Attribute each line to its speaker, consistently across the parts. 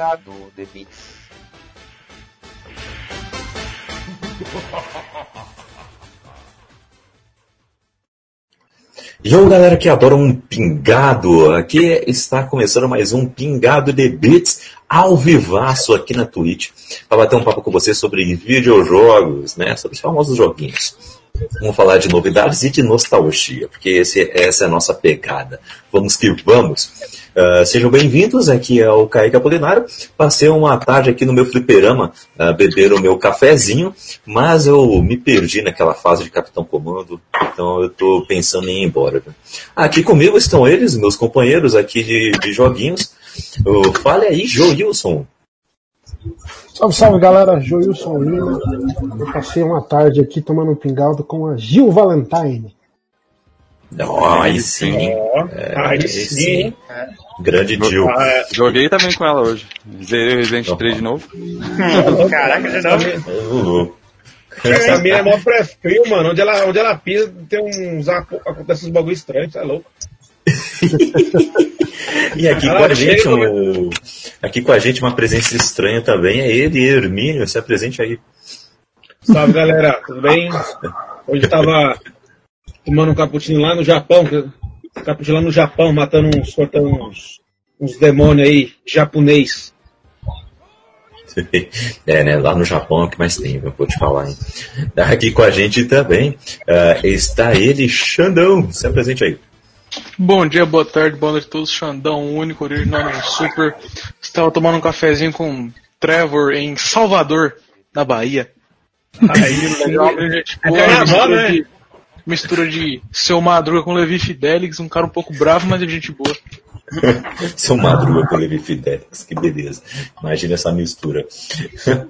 Speaker 1: pingado de bits.
Speaker 2: Yo, galera que adora um pingado, aqui está começando mais um Pingado de Beats ao vivaço aqui na Twitch, para bater um papo com você sobre videojogos, né, sobre os famosos joguinhos. Vamos falar de novidades e de nostalgia, porque esse, essa é a nossa pegada. Vamos que vamos. Uh, sejam bem-vindos, aqui é o Kaique Apolinário. Passei uma tarde aqui no meu fliperama, uh, beber o meu cafezinho, mas eu me perdi naquela fase de Capitão Comando, então eu estou pensando em ir embora. Viu? Aqui comigo estão eles, meus companheiros aqui de, de joguinhos. Uh, fale aí, Joilson.
Speaker 3: Salve, salve galera, Joilson Lima. Eu passei uma tarde aqui tomando um pingado com a Gil Valentine.
Speaker 2: Oh, aí sim.
Speaker 4: É, aí sim.
Speaker 2: Grande Jill.
Speaker 5: Ah, joguei também com ela hoje. Zerei o Resident 3 de novo.
Speaker 4: Caraca, de novo.
Speaker 6: Essa mina é mó pré-frio, mano. Onde ela, onde ela pisa, tem uns. Acontece uns bagulho estranho, tá louco.
Speaker 2: E aqui com a gente, um, aqui com a gente uma presença estranha também é ele, Hermínio, se apresente aí.
Speaker 6: Salve galera, tudo bem? Hoje tava tomando um cappuccino lá no Japão, cappuccino lá no Japão, matando uns, cortando uns, uns demônios aí, japonês.
Speaker 2: É, né? Lá no Japão é o que mais tem, vou te falar, hein? Aqui com a gente também uh, está ele, Xandão. Se apresente aí.
Speaker 7: Bom dia, boa tarde, boa noite a todos. Xandão, único, original, super. Estava tomando um cafezinho com Trevor em Salvador, na Bahia. Aí, legal, gente boa, é mistura, né? de, mistura de seu Madruga com Levi Fidelix, um cara um pouco bravo, mas é gente boa.
Speaker 2: seu Madruga com Levi Fidelix, que beleza. Imagina essa mistura.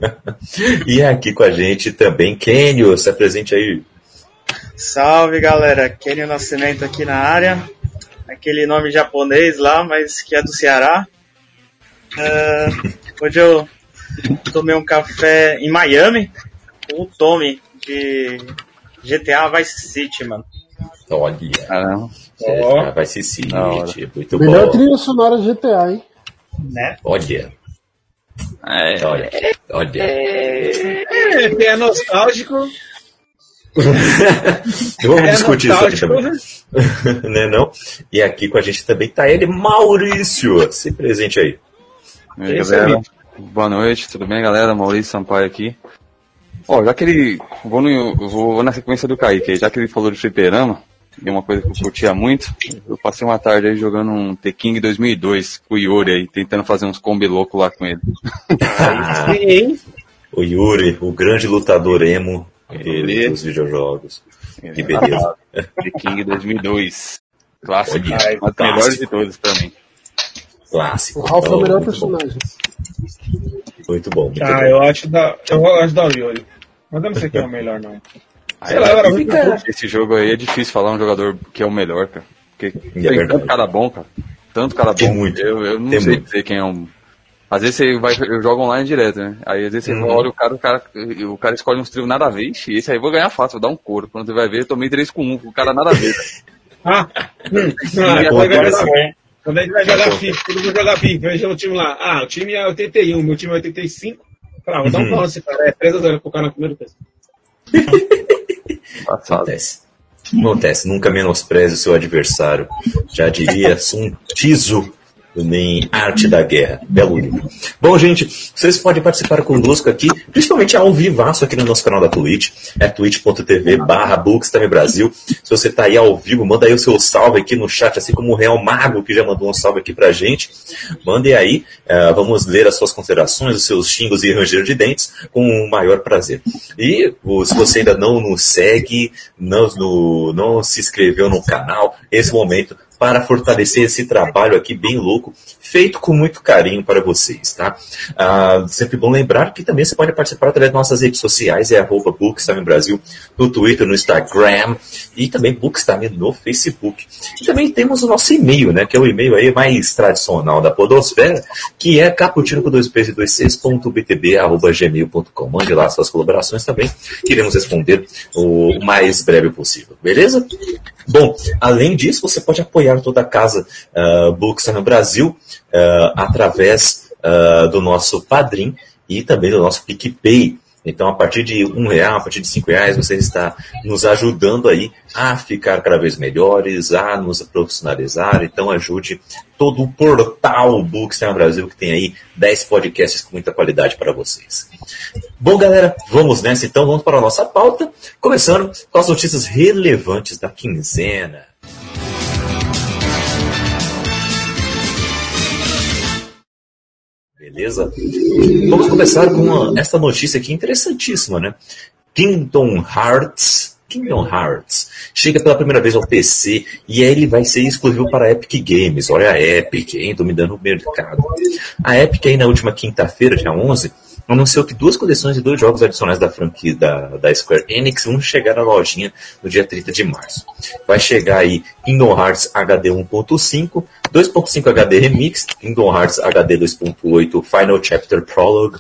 Speaker 2: e aqui com a gente também, Kenio, se apresente aí.
Speaker 8: Salve galera, Kenio Nascimento aqui na área. Aquele nome japonês lá, mas que é do Ceará. Uh, hoje eu tomei um café em Miami com o Tommy de GTA Vice City, mano.
Speaker 2: Olha.
Speaker 5: Caramba.
Speaker 2: GTA Vice City, muito bom.
Speaker 3: Melhor trilha sonora de GTA, hein?
Speaker 8: Né?
Speaker 2: Olha.
Speaker 5: É.
Speaker 2: Olha. Olha.
Speaker 6: É, é nostálgico.
Speaker 2: Vamos é discutir isso aqui também. né, não? E aqui com a gente também tá ele, Maurício. Se presente aí.
Speaker 5: E aí, galera. Boa noite, tudo bem, galera? Maurício Sampaio aqui. Ó, já que ele. Vou, no, vou na sequência do Kaique, já que ele falou de fliperama, e uma coisa que eu curtia muito, eu passei uma tarde aí jogando um The-King 2002 com o Yuri aí, tentando fazer uns combi louco lá com ele.
Speaker 2: Ah, o Yuri, o grande lutador emo ele... dos videojogos.
Speaker 5: Ele
Speaker 2: que beleza.
Speaker 5: The-King 2002. Clássico,
Speaker 2: Olha,
Speaker 5: uma das melhores de todos pra mim.
Speaker 2: Clássico.
Speaker 3: O Ralph é o melhor
Speaker 2: muito bom.
Speaker 3: personagem.
Speaker 2: Muito bom, muito
Speaker 6: Ah,
Speaker 2: bom.
Speaker 6: eu acho da. Eu acho da Yuri. Mas eu não sei quem é o melhor, não. Sei lá, agora fica.
Speaker 5: Esse jogo aí é difícil falar um jogador que é o melhor, cara. Porque
Speaker 2: É
Speaker 5: tem
Speaker 2: verdade.
Speaker 5: tanto cara bom, cara. Tanto cara
Speaker 2: Tem
Speaker 5: bom.
Speaker 2: muito.
Speaker 5: Eu, eu não
Speaker 2: Tem
Speaker 5: sei
Speaker 2: muito.
Speaker 5: dizer quem é um. Às vezes você vai, eu jogo online direto, né? Aí às vezes você
Speaker 2: Uhum.
Speaker 5: olha o cara, o cara, o cara escolhe uns trilhos nada a ver, Ixi, esse aí eu vou ganhar fácil, vou dar um couro. Quando você vai ver, eu tomei 3 com 1, o cara nada a ver.
Speaker 6: Ah, hum,
Speaker 2: acontece.
Speaker 6: quando a gente vai jogar- quando a gente vai jogar FIFA, todo mundo joga FIFA, veja o time lá. Ah, o time é 81, meu time é 85. Fala, vou dar um pau nesse cara, é 3x0 pro cara no primeiro tempo.
Speaker 5: Passado.
Speaker 2: Acontece. Acontece, nunca menospreze o seu adversário. Já diria Sun Tzu em Arte da Guerra. Belo livro. Bom, gente, vocês podem participar conosco aqui, principalmente ao vivaço aqui no nosso canal da Twitch, é twitch.tv barra Brasil. Se você está aí ao vivo, manda aí o seu salve aqui no chat, assim como o Real Mago, que já mandou um salve aqui pra gente. Mandem aí, eh, vamos ler as suas considerações, os seus xingos e ranger de dentes, com o maior prazer. E se você ainda não nos segue, não, no- não se inscreveu no canal, esse momento para fortalecer esse trabalho aqui bem louco, feito com muito carinho para vocês, tá? Ah, sempre bom lembrar que também você pode participar através das nossas redes sociais, é arroba Bookstime Brasil, no Twitter, no Instagram, e também Bookstime no Facebook. E também temos o nosso e-mail, né, que é o e-mail aí mais tradicional da podosfera, que é caputino com dois p's e dois c's, ponto btb, arroba gmail.com. Mande lá suas colaborações também, que iremos responder o mais breve possível, beleza? Bom, além disso, você pode apoiar toda a casa uh, Books no Brasil uh, através uh, do nosso Padrim e também do nosso PicPay. Então, a partir de um real, a partir de cinco reais, você está nos ajudando aí a ficar cada vez melhores, a nos profissionalizar. Então, ajude todo o portal Bookstime Brasil, que tem aí 10 podcasts com muita qualidade para vocês. Bom, galera, vamos nessa então, vamos para a nossa pauta, começando com as notícias relevantes da quinzena. Beleza? Vamos começar com uma, essa notícia aqui interessantíssima, né? Kingdom Hearts. Kingdom Hearts chega pela primeira vez ao PC e ele vai ser exclusivo para Epic Games. Olha a Epic, hein? Dominando o mercado. A Epic aí na última quinta-feira, dia 11, anunciou que duas coleções e dois jogos adicionais da franquia da, da Square Enix vão chegar na lojinha no dia 30 de março. Vai chegar aí Kingdom Hearts HD 1.5, 2.5 HD Remix, Kingdom Hearts HD 2.8 Final Chapter Prologue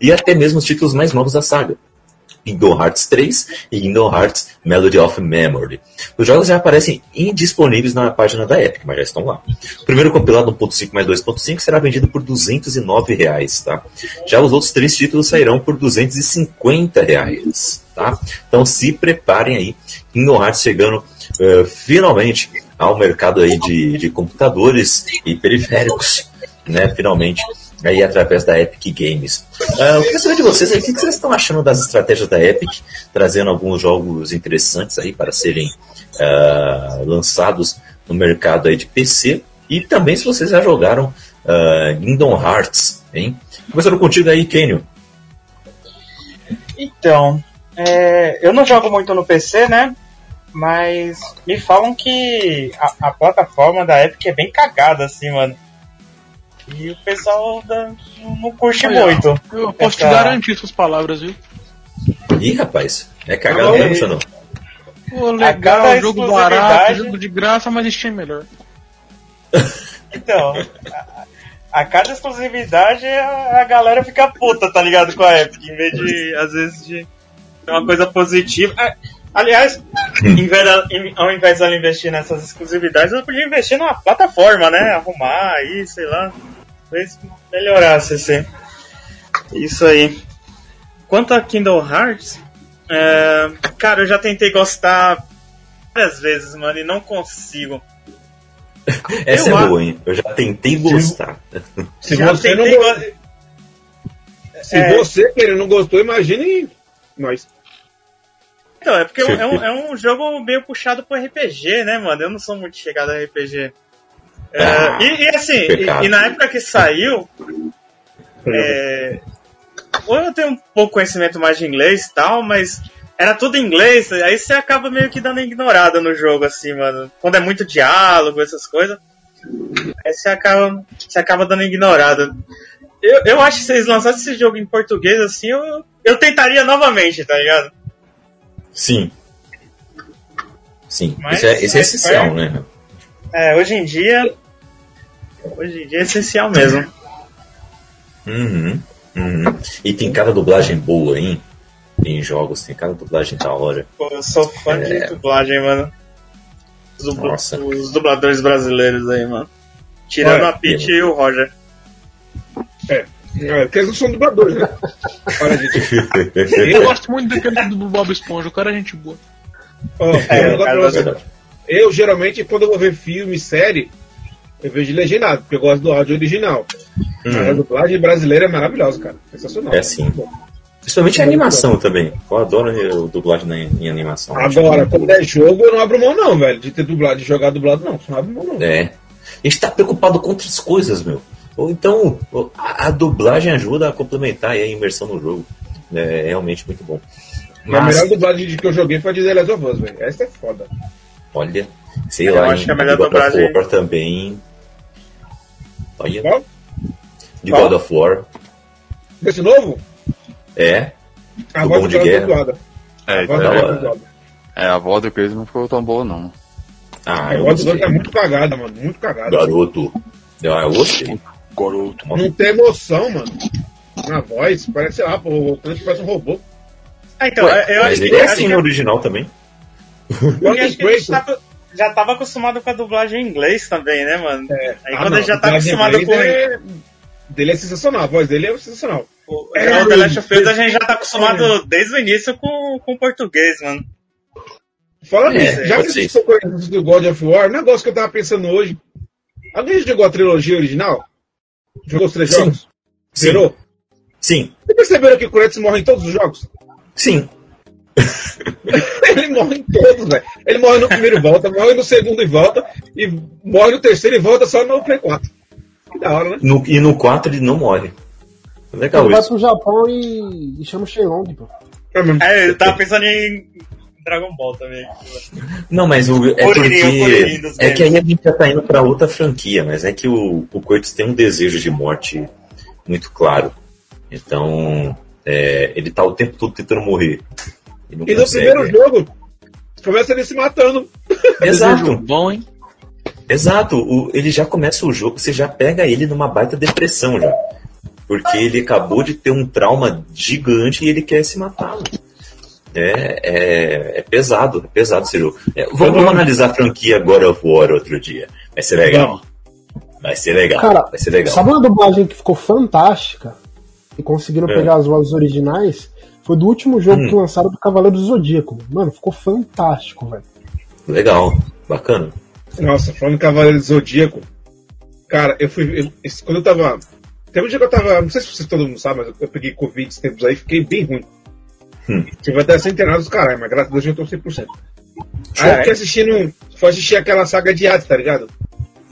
Speaker 2: e até mesmo os títulos mais novos da saga. Kingdom Hearts 3 e Kingdom Hearts Melody of Memory. Os jogos já aparecem indisponíveis na página da Epic, mas já estão lá. O primeiro compilado 1.5 mais 2.5 será vendido por 209 reais, tá? Já os outros três títulos sairão por 250 reais, tá? Então se preparem aí, Kingdom Hearts chegando uh, finalmente ao mercado aí de, de computadores e periféricos, né? Finalmente aí através da Epic Games. Uh, eu queria saber de vocês aí, o que vocês estão achando das estratégias da Epic, trazendo alguns jogos interessantes aí para serem uh, lançados no mercado aí de PC, e também se vocês já jogaram uh, Kingdom Hearts, hein? Começando contigo aí, Kenio.
Speaker 8: Então, é, eu não jogo muito no PC, né? Mas me falam que a, a plataforma da Epic é bem cagada, assim, mano. E o pessoal da, não curte
Speaker 7: Olha,
Speaker 8: muito.
Speaker 7: Eu posso
Speaker 8: essa-
Speaker 7: te garantir suas palavras, viu?
Speaker 2: Ih, rapaz, é cagado
Speaker 8: Não,
Speaker 2: mesmo,
Speaker 8: é-
Speaker 2: isso não.
Speaker 7: Pô, legal, jogo barato, jogo de graça, mas Steam é melhor.
Speaker 8: Então, a, a cada exclusividade a, a galera fica puta, tá ligado? Com a Epic, em vez de, às vezes, de uma coisa positiva. Ah, Aliás, em vez da- em- ao invés dela investir nessas exclusividades, ela podia investir numa plataforma, né? Arrumar aí, sei lá. Talvez melhorasse assim. Isso aí. Quanto a Kingdom Hearts, é, cara, eu já tentei gostar várias vezes, mano, e não consigo.
Speaker 2: Essa
Speaker 8: Eu
Speaker 2: é
Speaker 8: a-
Speaker 2: boa, hein? Eu já tentei gostar.
Speaker 6: Se
Speaker 8: Já
Speaker 6: você não go- Se
Speaker 8: É.
Speaker 6: você, que não gostou, imagine nós.
Speaker 8: Então, é porque é um, é um jogo meio puxado pro RPG, né, mano? Eu não sou muito chegado a RPG. É,
Speaker 2: Ah,
Speaker 8: e, e assim, e, e na época que saiu, é, ou eu tenho um pouco conhecimento mais de inglês e tal, mas era tudo em inglês, aí você acaba meio que dando ignorada no jogo, assim, mano. Quando é muito diálogo, essas coisas, aí você acaba, você acaba dando ignorada. Eu, eu acho que se eles lançassem esse jogo em português, assim, eu, eu tentaria novamente, tá ligado?
Speaker 2: Sim. Sim,
Speaker 8: Mas
Speaker 2: isso é, isso é
Speaker 8: é
Speaker 2: essencial,
Speaker 8: perto.
Speaker 2: né?
Speaker 8: É, hoje em dia. Hoje em dia é essencial mesmo.
Speaker 2: Uhum, uhum. E tem cada dublagem boa, hein? Em jogos, tem cada dublagem da hora.
Speaker 8: Pô, eu sou fã
Speaker 2: É.
Speaker 8: de dublagem, mano. Os, dubla- os dubladores brasileiros aí, mano. Tirando
Speaker 6: Olha,
Speaker 8: a Pete e o Roger.
Speaker 6: É, porque eles não são dubladores, né? Olha, gente.
Speaker 7: Eu gosto muito daquele do Bob Esponja, o cara é gente boa.
Speaker 6: Ó,
Speaker 8: É,
Speaker 6: eu,
Speaker 8: cara,
Speaker 6: gosto-
Speaker 2: Verdade.
Speaker 6: Eu, geralmente, quando eu vou ver filme, série, eu vejo legendado, porque eu gosto do áudio original. Mas a dublagem brasileira é maravilhosa, cara. Sensacional.
Speaker 2: É sim. Principalmente a animação também. Eu adoro a dublagem na- em animação.
Speaker 6: Agora, quando é jogo, eu não abro mão, não, velho. De ter dublado, de jogar dublado, não. Não abro mão, não.
Speaker 2: É. A gente tá preocupado com outras coisas, meu. Ou então, a, a dublagem ajuda a complementar a imersão no jogo. É realmente muito bom.
Speaker 6: E a
Speaker 2: Mas,
Speaker 6: melhor dublagem que eu joguei foi a de The Last of Us, velho. Essa é foda.
Speaker 2: Olha, sei
Speaker 8: Eu
Speaker 2: lá,
Speaker 8: acho
Speaker 2: em
Speaker 8: que a melhor
Speaker 2: God of
Speaker 8: dublagem-
Speaker 2: War também. Olha,
Speaker 6: Qual?
Speaker 2: de
Speaker 6: Qual?
Speaker 2: God of War.
Speaker 6: Desse novo?
Speaker 2: É,
Speaker 6: A
Speaker 2: Do
Speaker 6: voz
Speaker 2: Bom de
Speaker 6: dela
Speaker 2: Guerra.
Speaker 6: dublada.
Speaker 5: É,
Speaker 6: A voz
Speaker 5: então,
Speaker 2: hora.
Speaker 6: dublada.
Speaker 5: é, a voz do Chris não ficou tão boa, não.
Speaker 2: ah,
Speaker 6: A voz do
Speaker 2: gostei.
Speaker 6: é muito cagada, mano. Muito cagada.
Speaker 2: Garoto. Ah, eu gostei.
Speaker 5: Garoto.
Speaker 6: Não tem emoção, mano. Na voz, parece, sei lá, pô, o Tanto parece um robô.
Speaker 8: Ah, então,
Speaker 2: Ué,
Speaker 8: eu
Speaker 2: mas
Speaker 8: acho
Speaker 2: ele
Speaker 8: que,
Speaker 2: é
Speaker 8: acho
Speaker 2: assim no original também.
Speaker 8: Eu acho que a gente tá- já tava acostumado com a dublagem em inglês também, né, mano?
Speaker 6: É.
Speaker 8: Aí
Speaker 6: Ah,
Speaker 8: quando
Speaker 6: não,
Speaker 8: a gente já tá
Speaker 6: em
Speaker 8: acostumado com.
Speaker 6: é- dele é sensacional, a voz dele é sensacional.
Speaker 8: O, é, o The Last of Us a gente já tá acostumado desde o início com, com o português, mano.
Speaker 6: Fala é, já que vocês estão conhecendo do God of War, negócio que eu tava pensando hoje. Alguém jogou a trilogia original? Jogou os três
Speaker 2: Sim.
Speaker 6: jogos? Zerou?
Speaker 2: Sim,
Speaker 6: Vocês perceberam que o Kratos morre em todos os jogos?
Speaker 2: sim.
Speaker 6: Ele morre em todos, velho. Ele morre no primeiro e volta, morre no segundo e volta, e morre no terceiro e volta só no Play 4. Que da hora, né?
Speaker 2: No- e no 4 ele não morre. Legal
Speaker 3: Ele vai
Speaker 2: isso.
Speaker 3: pro Japão e, e chama o Shenlong, pô.
Speaker 6: É.
Speaker 8: É, eu tava pensando em Dragon Ball também.
Speaker 2: Não, mas o, é porque. É que aí a gente já tá indo pra outra franquia, mas é que o, o tem um desejo de morte muito claro. Então, é, ele tá o tempo todo tentando morrer. E,
Speaker 6: E no
Speaker 2: consegue.
Speaker 6: primeiro jogo, começa ele se matando.
Speaker 2: Exato,
Speaker 7: Bom, hein?
Speaker 2: exato. O- ele já começa o jogo, você já pega ele numa baita depressão já. Porque ele acabou de ter um trauma gigante e ele quer se matar. É, é, é pesado, é pesado, Ciro. É, vamos, vamos analisar a franquia God of War outro dia. Vai ser legal. Vai ser legal.
Speaker 3: Cara,
Speaker 2: vai ser legal.
Speaker 3: Sabe uma dublagem que ficou fantástica e conseguiram
Speaker 2: É.
Speaker 3: pegar as vozes originais? Foi do último jogo
Speaker 2: Hum.
Speaker 3: que lançaram do Cavaleiro do Zodíaco. Mano, ficou fantástico, velho.
Speaker 2: Legal, bacana.
Speaker 6: Nossa, falando em Cavaleiro do Zodíaco, cara, eu fui. eu- quando eu tava. Teve um dia que eu tava. Não sei se vocês todo mundo sabe, mas eu, eu peguei Covid esses tempos aí e fiquei bem ruim.
Speaker 2: Hum.
Speaker 6: Tive até ser internado dos caralho, mas graças a Deus eu tô 100%. Aí eu fiquei assistindo. Fui assistir aquela saga de Hades, tá ligado?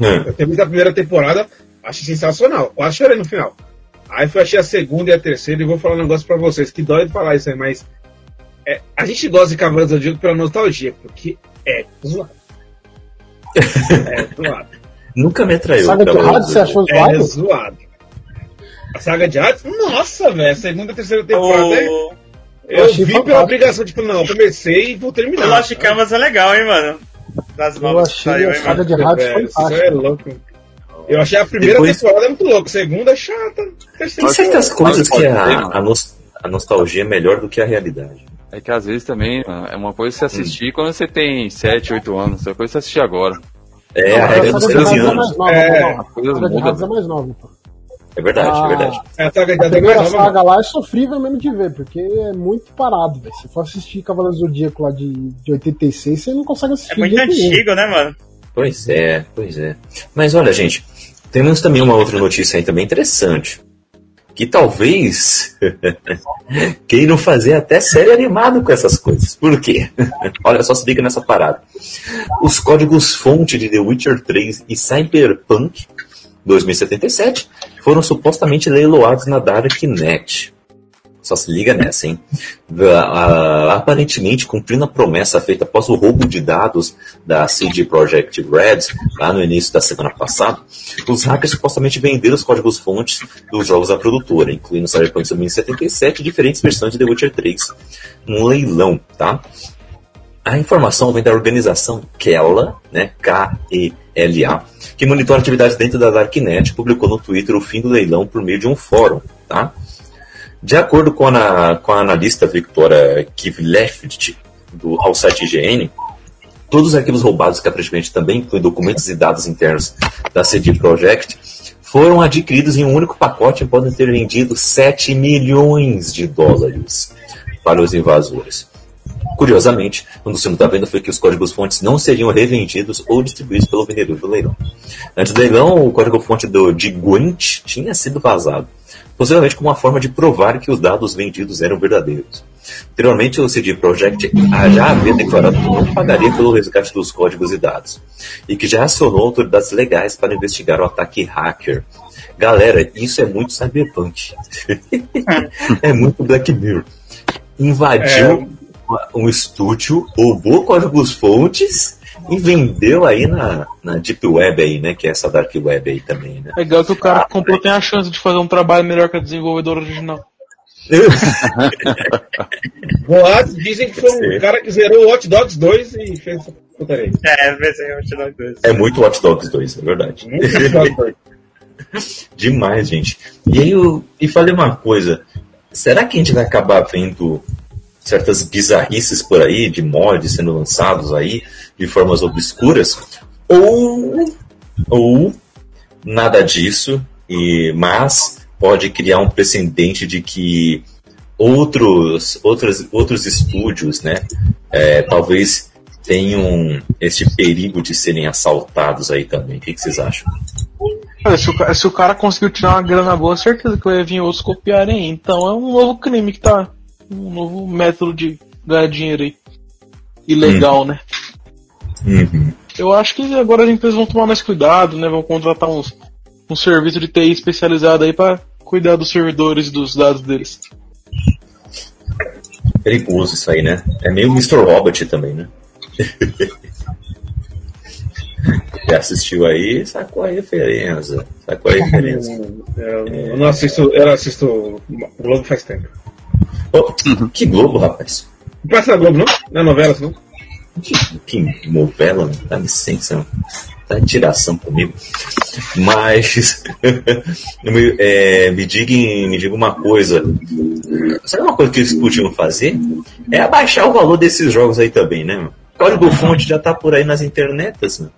Speaker 2: Hum,
Speaker 6: Eu terminei a primeira temporada, achei sensacional. Quase chorei no final. Aí fui achei a segunda e a terceira e vou falar um negócio pra vocês, que dói de falar isso aí, mas. é, a gente gosta de Cavaleiros do Zodíaco pela nostalgia, porque é zoado. é zoado.
Speaker 2: Nunca me atraiu.
Speaker 3: Saga de Hades, você achou
Speaker 6: É
Speaker 3: zoado?
Speaker 6: zoado. A saga de Hades? Nossa, velho, segunda e terceira temporada.
Speaker 8: O,
Speaker 6: eu
Speaker 3: achei
Speaker 6: vi pela
Speaker 3: fantástico.
Speaker 6: obrigação, tipo, não, eu comecei e vou
Speaker 8: o
Speaker 6: terminar.
Speaker 8: Lost Canvas é legal, hein, mano? Das
Speaker 3: Eu
Speaker 8: que
Speaker 3: achei
Speaker 8: saiu,
Speaker 3: a saga de Hades
Speaker 6: Velho, Isso é louco. Eu achei a primeira
Speaker 2: Depois-
Speaker 6: temporada muito louca, a segunda é chata.
Speaker 2: Tem certas coisas que a, a, nos- a nostalgia é melhor do que a realidade.
Speaker 5: É que às vezes também mano, é uma coisa você assistir quando você tem 7, 8 anos, outra coisa você assistir agora.
Speaker 2: É, a
Speaker 3: Não,
Speaker 2: regra
Speaker 3: a
Speaker 2: dos 15
Speaker 3: Hades é
Speaker 2: anos.
Speaker 3: mais nova,
Speaker 6: É,
Speaker 3: não, não.
Speaker 5: as coisas
Speaker 3: A de. Hades é mais nova, pô.
Speaker 2: É verdade,
Speaker 3: Ah,
Speaker 2: é verdade.
Speaker 6: É a saga de
Speaker 3: A
Speaker 6: é
Speaker 3: primeira saga lá é sofrível mesmo de ver, porque é muito parado, velho. Se for assistir Cavaleiro do Zodíaco lá de, de 86, você não consegue assistir.
Speaker 8: É muito antigo, né, mano?
Speaker 2: Pois é, pois é. Mas olha, gente, temos também uma outra notícia aí também interessante. Que talvez queiram fazer até série animada com essas coisas. Por quê? olha só, se liga nessa parada. Os códigos fonte de The Witcher 3 e Cyberpunk 2077 foram supostamente leiloados na Darknet. Só se liga nessa, hein? Aparentemente, cumprindo a promessa feita após o roubo de dados da CD Projekt Red, lá no início da semana passada, os hackers supostamente venderam os códigos-fontes dos jogos da produtora, incluindo Cyberpunk 2077 e diferentes versões de The Witcher 3, num leilão, tá? A informação vem da organização Kela, né, K-E-L-A, que monitora atividades dentro da Darknet, publicou no Twitter o fim do leilão por meio de um fórum, tá? De acordo com a, com a analista Victoria Kivleft, do, ao site IGN, todos os arquivos roubados, que aparentemente também incluem documentos e dados internos da CD Projekt, foram adquiridos em um único pacote e podem ter vendido 7 milhões de dólares para os invasores. Curiosamente, um dos filmes da venda foi que os códigos-fontes não seriam revendidos ou distribuídos pelo vendedor do leilão. Antes do leilão, o código-fonte do- de Gwent tinha sido vazado, possivelmente como uma forma de provar que os dados vendidos eram verdadeiros. Anteriormente, o CD Projekt já havia declarado que não pagaria pelo resgate dos códigos e dados, e que já acionou autoridades legais para investigar o ataque hacker. Galera, isso é muito cyberpunk. é muito Black Mirror. Invadiu um estúdio, roubou códigos-fontes e vendeu aí na, na Deep Web aí, né? Que é essa Dark Web aí também, né?
Speaker 7: Legal que o cara que comprou tem a chance de fazer um trabalho melhor que a desenvolvedora original.
Speaker 6: Boatos dizem que foi um cara que zerou o Hot Dogs 2 e fez essa putaria.
Speaker 8: É, em Watch Dogs 2.
Speaker 2: É muito Watch Dogs 2, é verdade.
Speaker 6: Muito Hot Dogs 2.
Speaker 2: Demais, gente. E aí eu e falei uma coisa. Será que a gente vai acabar vendo certas bizarrices por aí, de mods sendo lançados aí, de formas obscuras? Ou, ou nada disso, E, mas pode criar um precedente de que outros, outros, outros estúdios, né, é, talvez tenham este perigo de serem assaltados aí também. O que, que vocês acham?
Speaker 7: Olha, se, o, se o cara conseguiu tirar uma grana boa, certeza que vai vir outros copiarem. Então é um novo crime que tá. Um novo método de ganhar dinheiro aí. Ilegal, né?
Speaker 2: Uhum.
Speaker 7: Eu acho que agora as empresas vão tomar mais cuidado, né? Vão contratar uns, um serviço de TI especializado aí pra cuidar dos servidores e dos dados deles.
Speaker 2: Perigoso isso aí, né? É meio Mr. Robot também, né? Já assistiu aí, sacou a referência. Sacou a referência.
Speaker 6: Eu, eu não assisto, eu não assisto o Globo faz tempo.
Speaker 2: Ô, que Globo, rapaz.
Speaker 6: Não passa na Globo, não? Não é novela, não?
Speaker 2: Que, que novela, dá licença, tá tiração comigo. Mas me, é, me, diga, me diga uma coisa. Sabe uma coisa que eles podiam fazer? É abaixar o valor desses jogos aí também, né? Código fonte já tá por aí nas internetas, né?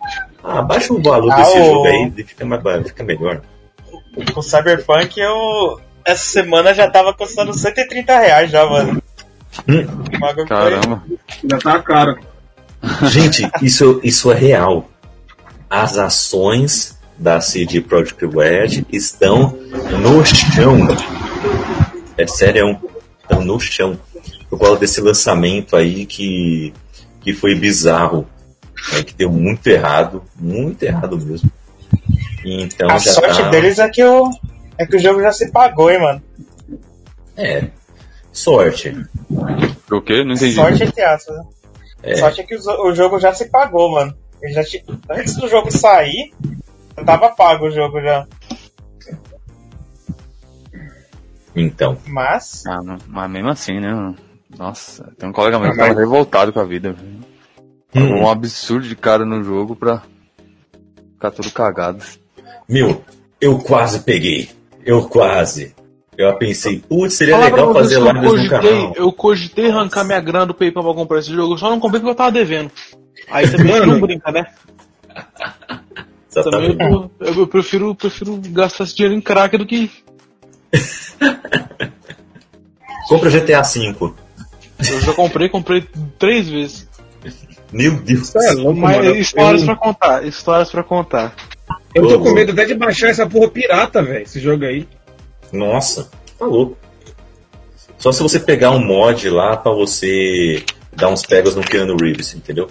Speaker 2: Ah, abaixa o valor
Speaker 8: Ah,
Speaker 2: desse
Speaker 8: o-
Speaker 2: jogo aí e fica, mais, fica melhor.
Speaker 8: O Cyberpunk, eu. Essa semana já tava custando 130 reais já, mano.
Speaker 2: Hum.
Speaker 5: Caramba.
Speaker 6: Já tá caro.
Speaker 2: Gente, isso, isso é real. As ações da CD Projekt Red estão no chão. É sério, estão no chão. Por causa desse lançamento aí que, que foi bizarro. né, que deu muito errado. Muito errado mesmo. Então
Speaker 8: A
Speaker 2: já
Speaker 8: sorte
Speaker 2: tá-
Speaker 8: deles é que, o, é que o jogo já se pagou, hein, mano.
Speaker 2: É. Sorte.
Speaker 5: O quê? Não entendi.
Speaker 8: Sorte entre aspas.
Speaker 2: É.
Speaker 8: É que o, o jogo já se pagou, mano. Ele já Antes do jogo sair, já tava pago o jogo já.
Speaker 2: Então.
Speaker 8: Mas.
Speaker 5: Ah, mas mesmo assim, né? Nossa, tem um colega meu
Speaker 6: Ah,
Speaker 5: que tava revoltado com a vida. Pagou Um absurdo de cara no jogo pra ficar tudo cagado.
Speaker 2: Meu, eu quase peguei. Eu quase. Eu pensei, putz, seria
Speaker 7: Falar pra
Speaker 2: legal fazer
Speaker 7: eu
Speaker 2: lives no
Speaker 7: cogitei,
Speaker 2: canal.
Speaker 7: eu cogitei arrancar minha grana do PayPal pra comprar esse jogo, eu só não comprei porque eu tava devendo. Aí também
Speaker 6: Mano.
Speaker 7: não brinca, né? Também eu, eu- eu prefiro, prefiro gastar esse dinheiro em crack do que.
Speaker 2: Compra GTA V.
Speaker 7: Eu já comprei, comprei três vezes.
Speaker 2: Meu Deus.
Speaker 6: Isso é louco,
Speaker 7: Mas
Speaker 6: mano.
Speaker 7: histórias
Speaker 6: eu,
Speaker 7: pra contar, histórias pra contar.
Speaker 6: eu tô com medo até de baixar essa porra pirata, velho. Esse jogo aí.
Speaker 2: Nossa, tá louco. Só se você pegar um mod lá pra você dar uns pegas no Keanu Reeves, entendeu?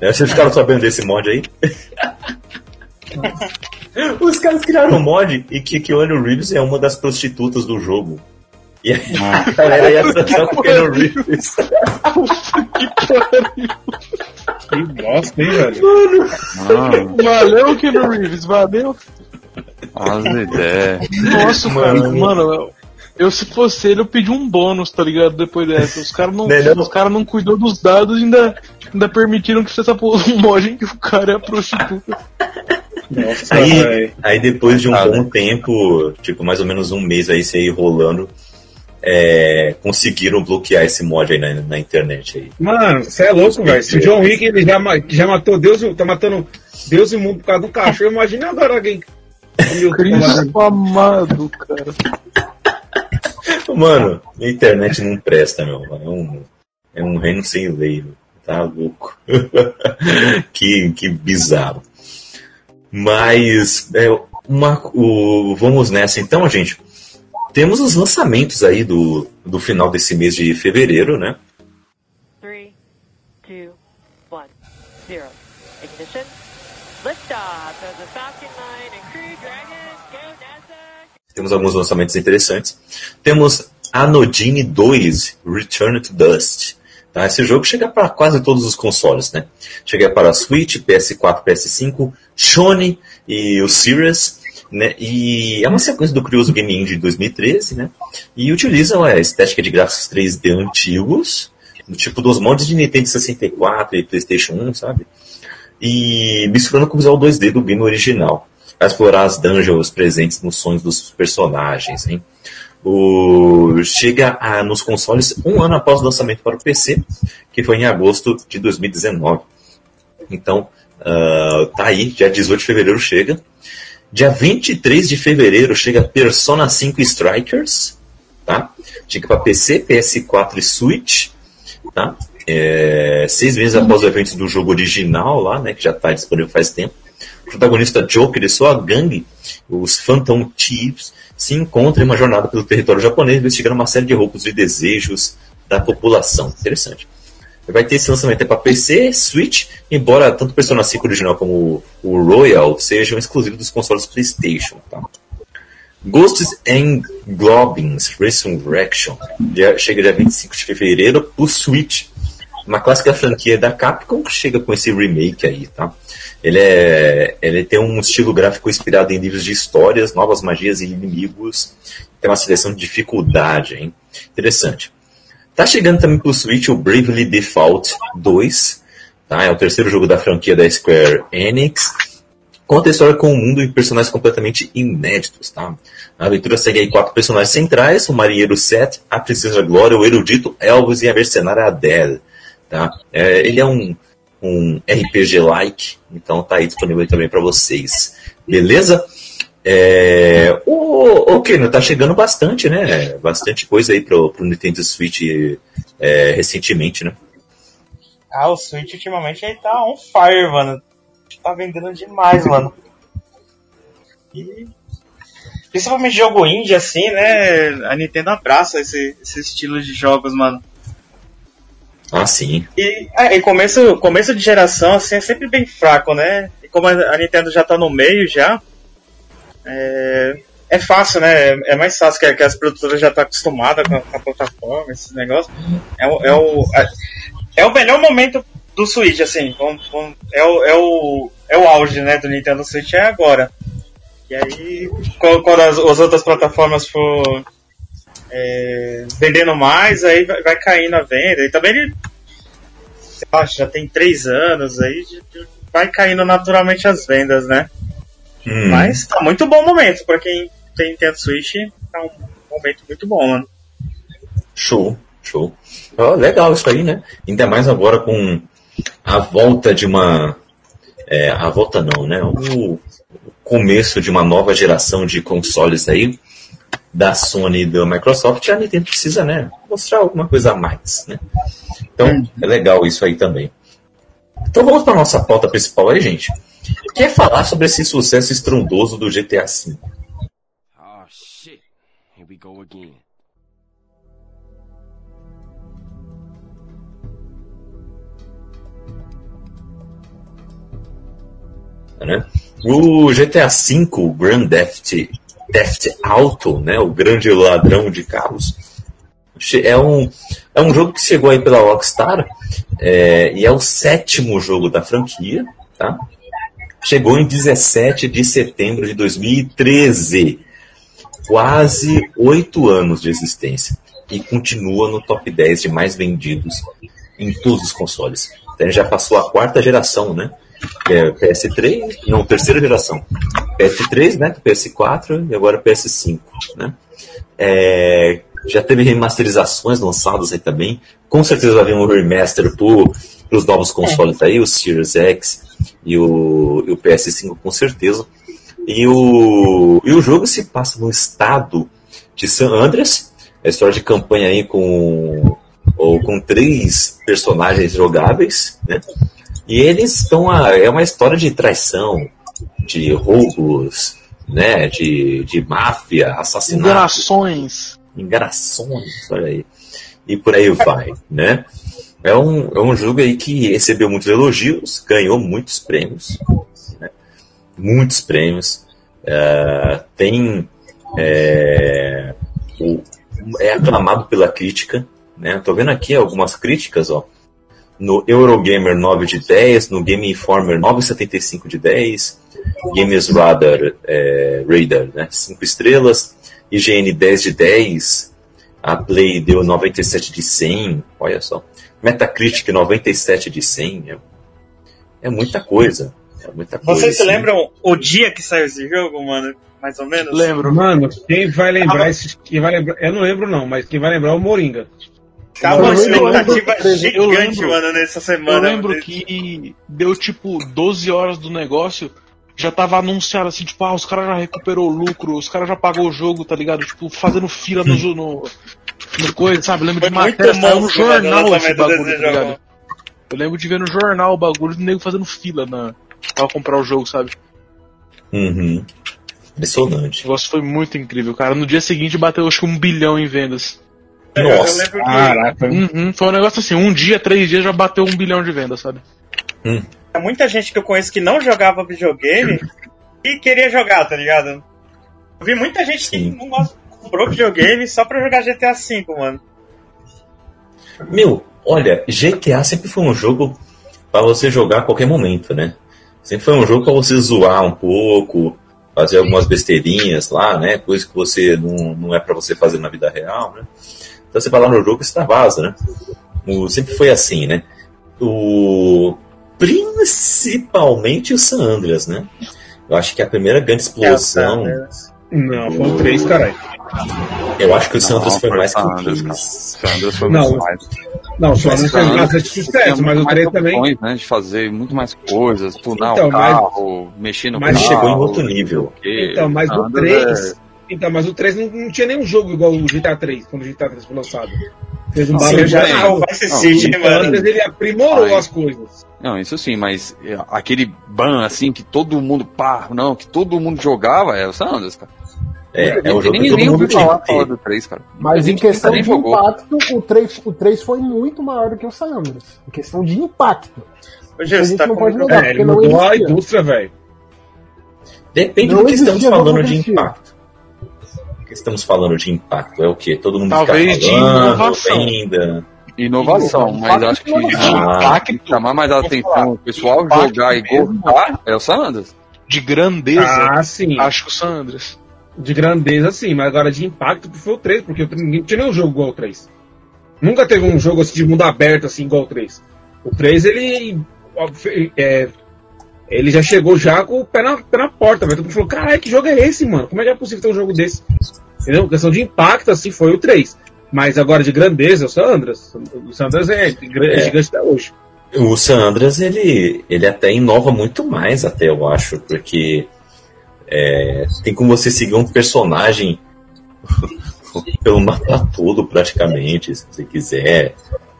Speaker 2: Vocês ficaram sabendo desse mod aí? Os caras criaram um mod e que Keanu Reeves é uma das prostitutas do jogo. E aí a galera ia transar com o Keanu Reeves.
Speaker 6: Que bosta, hein, velho?
Speaker 5: Ah,
Speaker 7: Valeu, Keanu Reeves, valeu.
Speaker 5: As ideias.
Speaker 7: Nossa,
Speaker 2: Mano.
Speaker 7: cara, mano, eu, eu, se fosse ele, eu pedi um bônus, tá ligado? Depois dessa. Os caras não,
Speaker 2: Né, não?
Speaker 7: os cara não cuidou dos dados e ainda, ainda permitiram que fizesse essa porra um mod em que o cara é a prostituta.
Speaker 6: Nossa,
Speaker 2: Aí, aí depois de um
Speaker 5: Ah,
Speaker 2: bom
Speaker 5: né?
Speaker 2: tempo, tipo mais ou menos um mês aí, isso aí rolando, é, conseguiram bloquear esse mod aí na, na internet aí.
Speaker 6: Mano, você é louco, velho. Se o John Wick ele já, já matou Deus, e- tá matando Deus e o mundo por causa do cachorro, imagina agora alguém. Meu
Speaker 7: Cristo amado, cara.
Speaker 2: Mano, a internet não presta, meu. É um, é um reino sem lei, tá louco. que, que bizarro. Mas, é, uma, o, vamos nessa então, gente. Temos os lançamentos aí do, do final desse mês de fevereiro, né?
Speaker 1: Three, two, one, zero. Ignition. Liftoff of the Falcon
Speaker 2: Temos alguns lançamentos interessantes. Temos Anodine 2 Return to Dust. Tá? Esse jogo chega para quase todos os consoles, né? Chega para Switch, PS4, PS5, Sony e o Series. Né? E é uma sequência do curioso Game Indie de 2013, né? E utiliza a estética de gráficos 3D antigos, do tipo dos mods de Nintendo 64 e PlayStation 1, sabe? E misturando com o visual 2D do game original a explorar as dungeons presentes nos sonhos dos personagens. Hein? O... Chega a, nos consoles um ano após o lançamento para o PC, que foi em agosto de 2019. Então, ah, tá aí, dia 18 de fevereiro chega. Dia 23 de fevereiro chega Persona 5 Strikers, tá? Chega para PC, PS4 e Switch, tá? É, seis meses após o evento do jogo original lá, né, que já está disponível faz tempo. Protagonista Joker e sua gangue, os Phantom Thieves, se encontram em uma jornada pelo território japonês, investigando uma série de roubos e desejos da população. Interessante. Vai ter esse lançamento para PC, Switch, embora tanto o Persona 5 original como o Royal sejam exclusivos dos consoles PlayStation. Tá? Ghosts and Goblins Resurrection chega dia 25 de fevereiro para o Switch. Uma clássica franquia da Capcom que chega com esse remake aí, tá? Ele, é, ele tem um estilo gráfico inspirado em livros de histórias, novas magias e inimigos. Tem uma seleção de dificuldade, hein? Interessante. Tá chegando também pro Switch o Bravely Default 2, tá? É o terceiro jogo da franquia da Square Enix. Conta a história com um mundo e personagens completamente inéditos, tá? A aventura segue aí quatro personagens centrais, o marinheiro Seth, a princesa Glória, o erudito Elvis e a mercenária Adele, tá? É, ele é um, um RPG-like, então tá aí disponível também para vocês. Beleza? É, o, o Keno tá chegando bastante, né? Bastante coisa aí pro, pro Nintendo Switch é, recentemente, né?
Speaker 8: Ah, o Switch ultimamente ele tá on fire, mano. Tá vendendo demais, mano. E principalmente jogo indie, assim, né? A Nintendo abraça esse, esse estilo de jogos, mano.
Speaker 2: Ah, sim.
Speaker 8: E, é, e começo, começo de geração, assim, é sempre bem fraco, né? E como a Nintendo já tá no meio já, é, é fácil, né? É mais fácil que, que as produtoras já estão tá acostumadas com, com, a plataforma, esses negócios. É, o, é, o, é, é o melhor momento do Switch, assim. é, o, é, o, é o auge né, do Nintendo Switch é agora. E aí, quando as, as outras plataformas for é, vendendo mais, aí vai, vai caindo a venda. E também ele lá, já tem três anos, aí vai caindo naturalmente as vendas, né? Hum. Mas tá muito bom momento para quem tem Nintendo Switch, tá um momento muito bom, mano.
Speaker 2: Show, show. Oh, legal isso aí, né? Ainda mais agora com a volta de uma. É, a volta não, né? O começo de uma nova geração de consoles aí da Sony e da Microsoft, a Nintendo precisa, né, mostrar alguma coisa a mais, né? Então, é legal isso aí também. Então vamos para nossa pauta principal aí, gente. Quer falar sobre esse sucesso estrondoso do GTA V? Oh shit. Here we go again. Né? O GTA V, Grand Theft, Theft Auto, né, o grande ladrão de carros, é um, é um jogo que chegou aí pela Rockstar é, e é o sétimo jogo da franquia, tá? Chegou em 17 de setembro de 2013. Quase oito anos de existência. E continua no top 10 de mais vendidos em todos os consoles. Então, já passou a quarta geração, né? É PS3, não, terceira geração. PS3, né? PS4 e agora PS5, né? É, já teve remasterizações lançadas aí também. Com certeza vai vir um remaster para os novos consoles aí, o Series X e o, e o PS5 com certeza. E o, e o jogo se passa no estado de San Andreas, a história de campanha aí com, ou, com três personagens jogáveis, né? E eles estão a, é uma história de traição, de roubos, né? De, de máfia, assassinato.
Speaker 7: Enganações.
Speaker 2: Enganações, olha aí. E por aí vai, né? É um, é um jogo aí que recebeu muitos elogios, ganhou muitos prêmios, né? muitos prêmios. Uh, tem é, o, é aclamado pela crítica, né? Tô vendo aqui algumas críticas, ó. No Eurogamer 9 de 10, no Game Informer 9,75 de 10, Games Radar, é, Radar né? 5 estrelas, IGN 10 de 10, a Play deu 97 de 100, olha só. Metacritic 97 de 100 é, é muita coisa. É muita coisa.
Speaker 8: Vocês se lembram o dia que saiu esse jogo, mano? Mais ou menos?
Speaker 6: Lembro. Mano, quem vai lembrar ah, esse. Quem vai lembrar, eu não lembro, não, mas quem vai lembrar é o Moringa.
Speaker 8: Tava uma expectativa gigante, lembro, mano, nessa semana.
Speaker 7: Eu lembro que deu tipo 12 horas do negócio. já tava anunciado assim, tipo, ah, os caras já recuperou o lucro, os caras já pagou o jogo, tá ligado? Tipo, fazendo fila no, no, no coisa, sabe? Eu lembro
Speaker 8: Foi
Speaker 7: de matéria,
Speaker 8: muito
Speaker 7: saiu no jornal esse bagulho, tá ligado?
Speaker 8: jogo.
Speaker 7: Eu lembro de ver no jornal o bagulho do nego fazendo fila na, pra comprar o jogo, sabe?
Speaker 2: Uhum. Impressionante.
Speaker 7: O negócio foi muito incrível, cara. No dia seguinte bateu acho que um bilhão em vendas.
Speaker 8: Eu- Eu
Speaker 2: Nossa.
Speaker 8: que
Speaker 6: Caraca.
Speaker 7: Uhum, foi um negócio assim, um dia, três dias já bateu um bilhão de vendas, sabe?
Speaker 2: Hum.
Speaker 8: Tinha muita gente que eu conheço que não jogava videogame e queria jogar, tá ligado? Eu vi muita gente
Speaker 2: Sim.
Speaker 8: que não gosta- comprou videogame só pra jogar GTA V, mano.
Speaker 2: Meu, olha, GTA sempre foi um jogo pra você jogar a qualquer momento, né? Sempre foi um jogo pra você zoar um pouco, fazer algumas besteirinhas lá, né? Coisa que você não, não é pra você fazer na vida real, né? Então você vai lá no jogo e extravasa, né? O, sempre foi assim, né? O, principalmente o San Andreas, né? Eu acho que a primeira grande explosão.
Speaker 6: Não, foi o 3, caralho.
Speaker 2: Eu acho que o San Andreas
Speaker 5: Não,
Speaker 2: foi mais que o
Speaker 5: Sanders, cara.
Speaker 2: 3.
Speaker 5: Sanders foi
Speaker 6: Não,
Speaker 5: muito mais.
Speaker 6: Não, só
Speaker 2: Mas
Speaker 6: não fez
Speaker 5: Sanders
Speaker 6: bastante sucesso, mas o
Speaker 5: muito
Speaker 6: 3
Speaker 5: mais
Speaker 6: também.
Speaker 5: né, de fazer muito mais coisas, tunar
Speaker 6: Então,
Speaker 5: o
Speaker 6: mas-
Speaker 5: carro, mexer no
Speaker 6: mas
Speaker 5: carro.
Speaker 2: chegou em outro nível.
Speaker 5: porque
Speaker 6: Então, mas o
Speaker 5: Sanders
Speaker 6: 3. Então, mas o 3 não, não tinha nenhum jogo igual o GTA 3, quando o GTA 3 foi lançado. Fez um
Speaker 5: Não,
Speaker 6: barulho
Speaker 8: já
Speaker 5: bem.
Speaker 8: jogou o Vice
Speaker 5: Não,
Speaker 8: City,
Speaker 6: O
Speaker 8: mano.
Speaker 6: Sanders, ele aprimorou
Speaker 5: Ai.
Speaker 6: as coisas.
Speaker 5: é- Não, isso sim, mas é, aquele ban assim que todo mundo, pá, não, que todo mundo jogava é o Sanders, cara.
Speaker 2: É, é um jogo
Speaker 5: nem,
Speaker 2: que todo
Speaker 5: nem
Speaker 2: mundo
Speaker 5: ouviu
Speaker 2: tinha
Speaker 5: falar,
Speaker 2: que
Speaker 5: falar
Speaker 2: ter.
Speaker 5: do 3, cara.
Speaker 3: Mas em questão de
Speaker 5: jogou.
Speaker 3: impacto, o 3, o 3 foi muito maior do que o San Andreas. Em questão de impacto.
Speaker 8: Ô,
Speaker 3: A
Speaker 8: Gil, você
Speaker 3: gente
Speaker 8: tá
Speaker 3: não pode
Speaker 8: o
Speaker 3: negar.
Speaker 6: É, ele
Speaker 3: porque não
Speaker 6: mudou a indústria, velho.
Speaker 2: Depende
Speaker 3: Não
Speaker 2: do que estamos
Speaker 3: existia, não
Speaker 2: falando de impacto. Que estamos falando de impacto? É o que? Todo mundo
Speaker 7: Talvez
Speaker 2: fica
Speaker 7: de
Speaker 2: falando,
Speaker 7: inovação.
Speaker 2: venda.
Speaker 5: Inovação, mas acho que
Speaker 2: Ah,
Speaker 5: que chamar mais a atenção, o pessoal jogar e gostar é o Sanders.
Speaker 7: De grandeza,
Speaker 6: Ah, sim.
Speaker 7: acho que o San Andreas.
Speaker 6: De grandeza, sim, mas agora de impacto foi o 3, porque o 3 ninguém tinha nenhum jogo igual o 3. Nunca teve um jogo assim de mundo aberto assim igual o 3. O 3, ele. é, ele já chegou já com o pé na, pé na porta, velho. Todo mundo falou, caralho, que jogo é esse, mano? Como é que é possível ter um jogo desse? Entendeu? Questão de impacto, assim, foi o 3. Mas agora de grandeza, o Sandras. O Sandras é, é
Speaker 2: É.
Speaker 6: gigante até hoje.
Speaker 2: O San Andreas, ele, ele até inova muito mais, até eu acho, porque é, tem como você seguir um personagem pelo mapa todo, praticamente, se você quiser.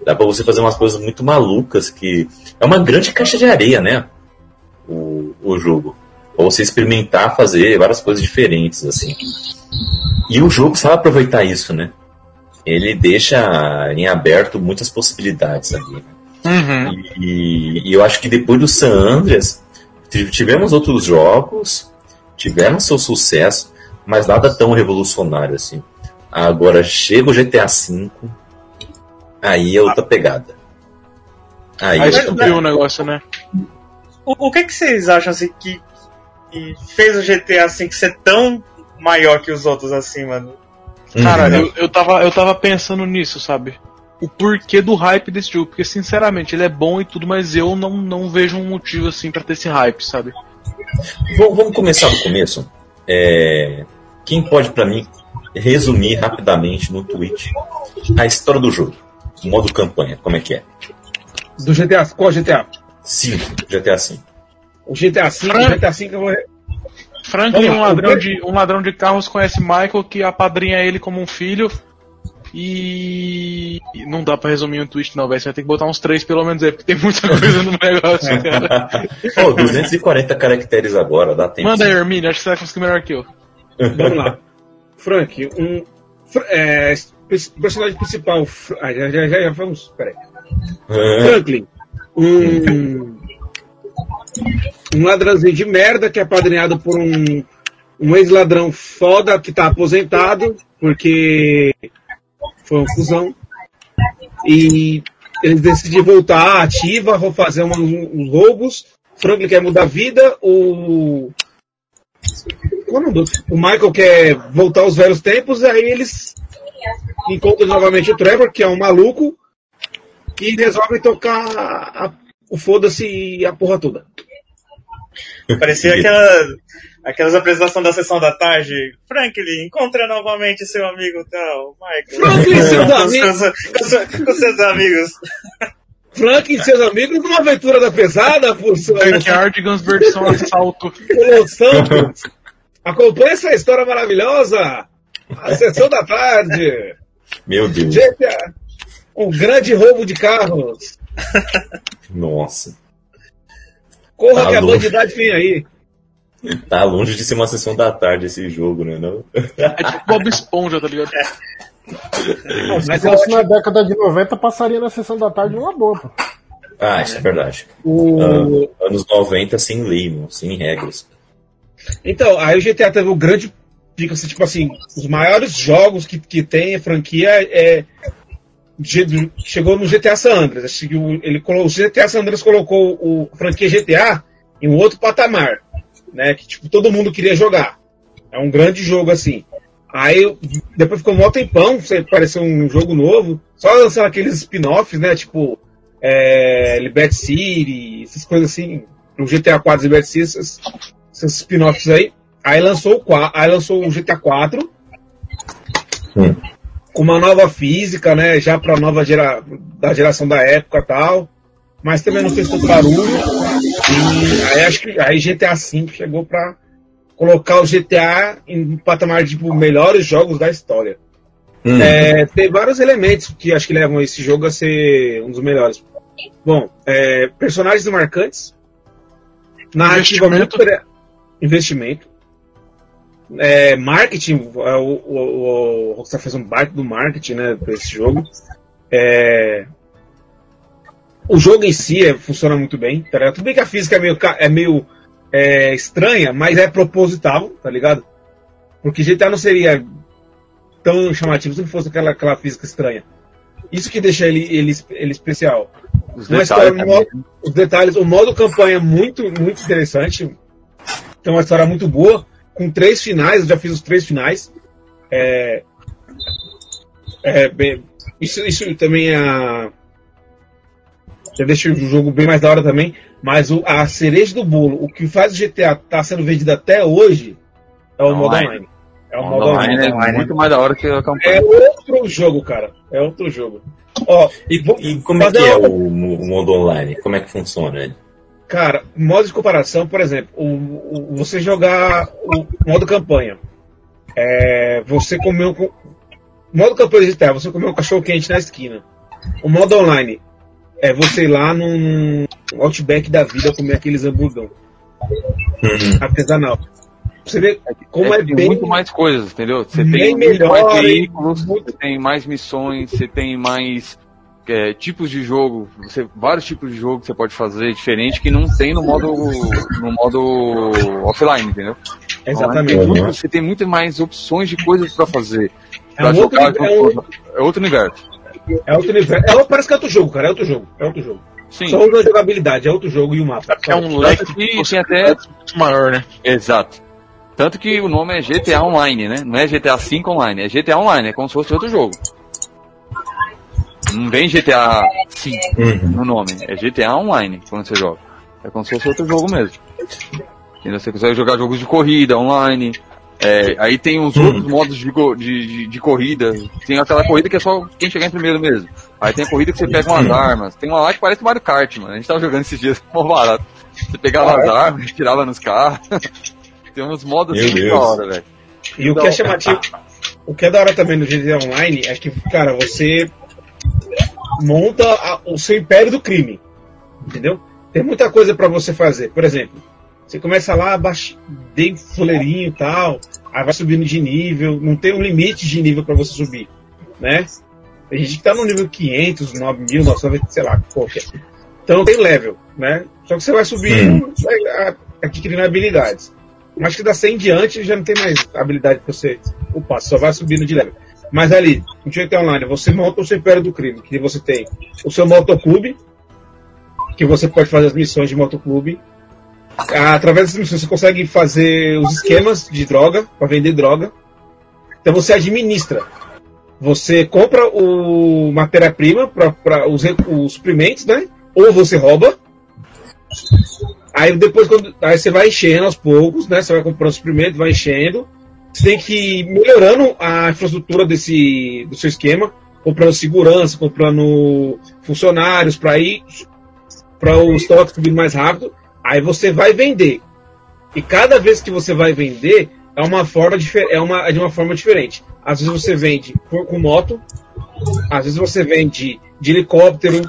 Speaker 2: Dá pra você fazer umas coisas muito malucas que. É uma grande caixa de areia, né? O, o jogo. Pra você experimentar fazer várias coisas diferentes, assim. E o jogo sabe aproveitar isso, né? Ele deixa em aberto muitas possibilidades ali.
Speaker 7: Uhum.
Speaker 2: E, e eu acho que depois do San Andreas, tiv- tivemos outros jogos, tiveram seu sucesso, mas nada tão revolucionário assim. Agora chega o GTA V, aí é outra pegada. Aí,
Speaker 7: Aí
Speaker 2: é
Speaker 7: subiu
Speaker 2: pegada.
Speaker 7: o negócio, né?
Speaker 8: O, o que, que vocês acham assim que, que fez o GTA V ser tão maior que os outros assim, mano?
Speaker 7: Cara,
Speaker 2: Uhum.
Speaker 7: eu, eu, tava, eu tava pensando nisso, sabe? O porquê do hype desse jogo. Porque, sinceramente, ele é bom e tudo, mas eu não, não vejo um motivo assim pra ter esse hype, sabe?
Speaker 2: Vamos, vamos começar do começo. É, quem pode pra mim resumir rapidamente no tweet a história do jogo, o modo campanha, como é que é?
Speaker 6: Do GTA, qual GTA?
Speaker 2: 5, GTA V.
Speaker 6: O GTA V,
Speaker 7: Fran-
Speaker 6: o GTA V eu vou.
Speaker 7: Franklin,
Speaker 6: Vamos
Speaker 7: um ladrão, de, um ladrão de carros, conhece Michael, que apadrinha ele como um filho. E. Não dá pra resumir um twist, não, velho. Você vai ter que botar uns três pelo menos aí, porque tem muita coisa no negócio, cara.
Speaker 2: Pô, 240 caracteres agora, dá tempo.
Speaker 7: Manda aí, Hermínio, acho que você vai conseguir melhor que eu.
Speaker 6: Vamos lá. Frank, um. É, pers- personagem principal. Ah, já, já, já, já vamos. Peraí.
Speaker 2: É,
Speaker 6: Franklin. Um. Um ladrãozinho de merda que é apadrinhado por um. Um ex-ladrão foda que tá aposentado, porque foi uma fusão. E eles decidem voltar ativa, vão fazer uns roubos. Franklin quer mudar a vida, o. É? O Michael quer voltar aos velhos tempos, aí eles encontram novamente o Trevor, que é um maluco, e resolvem tocar a- o foda-se e a porra toda.
Speaker 8: Parecia aquela, aquelas apresentações da sessão da tarde. Franklin, encontra novamente seu amigo tal, Michael.
Speaker 6: Franklin, seus
Speaker 8: com,
Speaker 6: amigos.
Speaker 8: seus, com seus- com seus amigos.
Speaker 6: Frank e seus amigos numa aventura da pesada, por sua
Speaker 7: Backyardigans versão assalto.
Speaker 6: Los Santos. Acompanhe essa história maravilhosa. A sessão da tarde.
Speaker 2: Meu Deus.
Speaker 6: GTA. Um grande roubo de carros.
Speaker 2: Nossa.
Speaker 6: Corra
Speaker 2: Tá
Speaker 6: que a
Speaker 2: louco.
Speaker 6: bandidade vem aí.
Speaker 2: Tá longe de ser uma sessão da tarde esse jogo, né? Não?
Speaker 7: É tipo Bob Esponja, tá ligado?
Speaker 6: Não,
Speaker 3: Se
Speaker 6: mas eu
Speaker 3: fosse
Speaker 6: acho
Speaker 3: na década de 90, passaria na sessão da tarde uma boa, pô.
Speaker 2: Ah, isso é verdade.
Speaker 6: o...
Speaker 2: Ah, anos 90 sem lei, mano, sem regras.
Speaker 6: Então, aí o GTA teve o grande pico, assim, tipo assim, os maiores jogos que, que tem a franquia é. Chegou no GTA San Andreas. Ele, o GTA San Andreas colocou o, franquia GTA em um outro patamar. Né, que tipo, todo mundo queria jogar. É um grande jogo assim. Aí depois ficou um mó tempão, pareceu um jogo novo. Só lançando aqueles spin-offs, né? Tipo, é, Liberty City, essas coisas assim. O GTA 4 Liberty City, esses, esses spin-offs aí. Aí lançou o, aí lançou o GTA 4
Speaker 2: Hum.
Speaker 6: Com uma nova física, né? Já para nova gera, da geração da época e tal. Mas também não fez tanto barulho. E aí acho que aí GTA V chegou para colocar o GTA em um patamar de tipo, melhores jogos da história.
Speaker 2: Hum.
Speaker 6: É, tem vários elementos que acho que levam esse jogo a ser um dos melhores. Bom, é, personagens marcantes, narrativa
Speaker 7: Investimento.
Speaker 6: muito investimento, é, marketing, é, o, o, o Rockstar fez um baita do marketing, né, pra esse jogo. É, o jogo em si é, funciona muito bem, tá ligado? Tudo bem que a física é meio, é meio é, estranha, mas é proposital, tá ligado? Porque GTA não seria tão chamativo se não fosse aquela, aquela física estranha. Isso que deixa ele, ele, ele especial.
Speaker 5: Os
Speaker 6: Uma
Speaker 5: detalhes
Speaker 6: modo- os detalhes, o modo campanha é muito, muito interessante. Tem uma história muito boa, com três finais, eu já fiz os três finais. É, é, bem, isso, isso também é. a- Já deixa o jogo bem mais da hora também. Mas o- a cereja do bolo, o que faz o GTA estar tá sendo vendido até hoje é o modo
Speaker 5: Online.
Speaker 6: online. É o modo
Speaker 5: online
Speaker 6: online.
Speaker 5: é muito mais da hora que a
Speaker 6: É
Speaker 5: campanha.
Speaker 6: outro jogo, cara. É outro jogo. Ó,
Speaker 2: E, e como é que é o, o modo online? Como é que funciona ele?
Speaker 6: Cara, modo de comparação, por exemplo, o, o- você jogar o modo campanha. É, você comeu. com- Modo campanha digital, você comeu um cachorro quente na esquina. O modo online é você ir lá num outback da vida comer aqueles hamburgão
Speaker 2: Hum.
Speaker 6: artesanal. Você vê como é,
Speaker 5: tem
Speaker 6: bem.
Speaker 5: muito mais coisas, entendeu? Você tem muito
Speaker 6: melhor,
Speaker 5: mais veículos, você tem mais missões, você tem mais é, tipos de jogo, você, vários tipos de jogo que você pode fazer diferente que não tem no modo no modo offline, entendeu?
Speaker 6: Exatamente.
Speaker 5: Tem muito- você tem muito mais opções de coisas pra fazer.
Speaker 6: É
Speaker 5: Pra
Speaker 6: um outro,
Speaker 5: jogar
Speaker 6: é, um,
Speaker 5: é outro universo.
Speaker 6: é outro nível. É, outro- parece que é outro jogo, cara. É outro jogo. É outro jogo.
Speaker 5: Sim.
Speaker 6: Só usa a jogabilidade, é outro jogo e o mapa.
Speaker 7: É um leque
Speaker 5: que tem até
Speaker 7: maior, né?
Speaker 5: Exato. Tanto que o nome é GTA Online, né? Não é GTA V Online, é GTA Online, é como se fosse outro jogo. Não vem GTA V
Speaker 2: Uhum.
Speaker 5: no nome, é GTA Online quando você joga. É como se fosse outro jogo mesmo. Entendeu? Você consegue jogar jogos de corrida online. é, aí tem os outros modos de, de, de, de corrida. Tem aquela corrida que é só quem chegar em primeiro mesmo. Aí tem a corrida que você pega umas armas. Tem uma lá que parece Mario Kart, mano. A gente tava jogando esses dias, mó barato. Você pegava as armas, tirava nos carros. tem uns modos
Speaker 2: Meu
Speaker 5: assim da hora, velho.
Speaker 6: E o que é chamativo, o que é da hora também no GTA Online é que, cara, você monta a- o seu império do crime. Entendeu? Tem muita coisa pra você fazer. Por exemplo, você começa lá baix- bem fuleirinho e tal, aí vai subindo de nível, não tem um limite de nível pra você subir, né? Tem gente que tá no nível 500, 9000, 990, sei lá, qualquer. Então tem level, né? Só que você vai subindo, vai adquirindo habilidades. Mas que da 100 em diante já não tem mais habilidade pra você upar, só vai subindo de level. Mas ali, no GTA Online, você monta o seu império do crime, que você tem o seu motoclube, que você pode fazer as missões de motoclube. Ah, Através dessas missões você consegue fazer os esquemas de droga, para vender droga. Então você administra. Você compra o matéria-prima para os, os suprimentos, né? Ou você rouba. Aí depois quando, aí você vai enchendo aos poucos, né? Você vai comprando suprimentos, vai enchendo. Você tem que ir melhorando a infraestrutura desse do seu esquema. comprando segurança, comprando funcionários para ir para o estoque subir mais rápido. Aí você vai vender. E cada vez que você vai vender, é uma forma, é uma, é de uma forma diferente. Às vezes você vende com moto, às vezes você vende de helicóptero,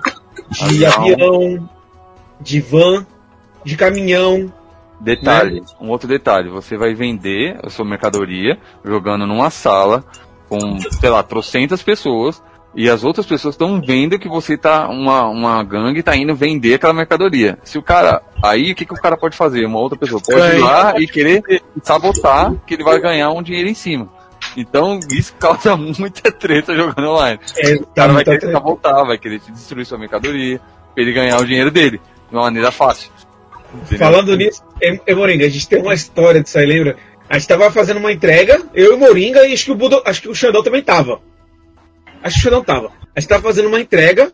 Speaker 6: de avião de van, de caminhão.
Speaker 5: Detalhe, né? um outro detalhe, você vai vender a sua mercadoria jogando numa sala com, sei lá, trocentas pessoas e as outras pessoas estão vendo que você tá, uma, uma gangue tá indo vender aquela mercadoria. Se o cara, aí o que, que o cara pode fazer? Uma outra pessoa pode ir lá e querer sabotar que ele vai ganhar um dinheiro em cima. Então isso causa muita treta jogando online. É, o cara vai querer sabotar, vai querer destruir sua mercadoria, pra ele ganhar o dinheiro dele, de uma maneira fácil.
Speaker 6: Entendeu? Falando nisso, é, Moringa, a gente tem uma história disso aí, lembra? A gente tava fazendo uma entrega, eu e o Moringa, e acho que o, Budo, acho que o Xandão também tava. Acho que o Xandão tava. A gente tava fazendo uma entrega,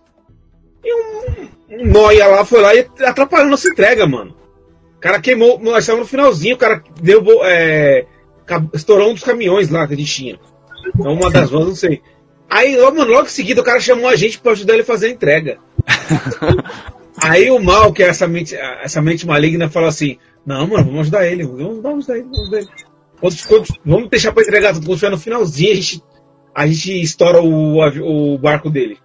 Speaker 6: e um, um noia lá foi lá e atrapalhou nossa entrega, mano. O cara queimou, nós estávamos no finalzinho, o cara deu, é, estourou um dos caminhões lá que a gente tinha. Então, uma das vans, não sei. Aí, logo, mano, logo em seguida, o cara chamou a gente pra ajudar ele a fazer a entrega. Aí o mal, que é essa mente, essa mente maligna, fala assim: Não, mano, vamos ajudar ele, vamos, ajudar ele, vamos ajudar ele. Vamos deixar pra entregar tudo. Quando no finalzinho, a gente, a gente estoura o, o barco dele.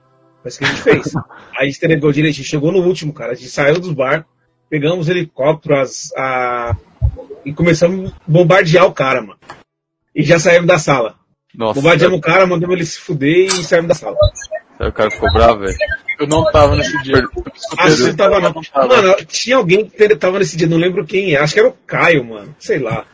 Speaker 6: Foi isso que a gente fez. Aí a gente entregou direito, a gente chegou no último, cara. A gente saiu dos barcos, pegamos o helicóptero as, a, e começamos a bombardear o cara, mano. E já saímos da sala. Nossa, Bombardeamos o cara, mandamos ele se fuder e saímos da sala.
Speaker 5: Aí o cara ficou bravo, velho.
Speaker 7: Eu não tava nesse dia.
Speaker 6: Acho que você tava não. Mano, tinha alguém que tava nesse dia, não lembro quem é. Acho que era o Caio, mano. Sei lá.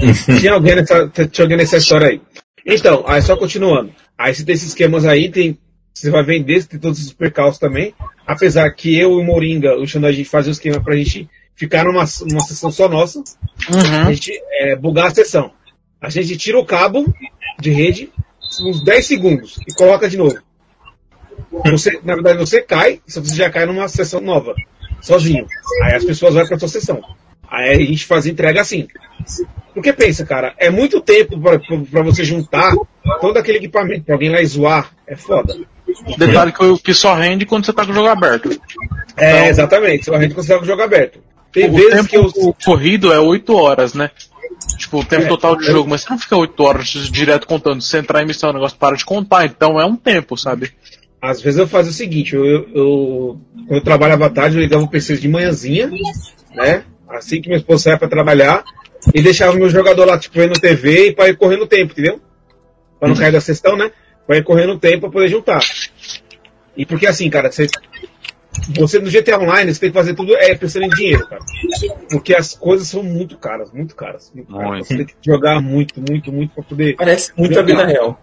Speaker 6: tinha, alguém nessa, tinha alguém nessa história aí. Então, aí só continuando. Aí você tem esses esquemas aí, tem. Você vai vender, você tem todos esses percalços também. Apesar que eu e o Moringa, o Xandão, a gente fazia o esquema pra gente ficar numa, numa sessão só nossa. Uhum. A gente é, bugar a sessão. A gente tira o cabo de rede uns 10 segundos e coloca de novo. Você, na verdade, você cai, só você já cai numa sessão nova, sozinho. Aí as pessoas vão pra sua sessão. Aí a gente faz entrega assim. Porque pensa, cara, é muito tempo para você juntar todo aquele equipamento pra alguém lá zoar. É foda.
Speaker 7: Detalhe que, que só rende quando você tá com o jogo aberto.
Speaker 6: É, então, exatamente, só rende quando você tá com o jogo aberto.
Speaker 7: Tem o vezes tempo que eu... o corrido é 8 horas, né? Tipo, o tempo é, total de jogo, mas você não fica 8 horas direto contando. Se entrar em missão, o negócio para de contar, então é um tempo, sabe?
Speaker 6: Às vezes eu fazia o seguinte, eu, eu, quando eu trabalhava à tarde, eu ligava o PC de manhãzinha, né? Assim que minha esposa saia para trabalhar, e deixava o meu jogador lá, tipo, vendo TV e para ir correndo o tempo, entendeu? Para não cair da sessão, né? Para ir correndo o tempo para poder juntar. E porque assim, cara, você, você no GTA Online, você tem que fazer tudo é pensando em dinheiro, cara. Porque as coisas são muito caras, muito caras. Muito caras. Você tem que jogar muito, muito, muito para poder.
Speaker 2: Parece muito jogar. a vida real.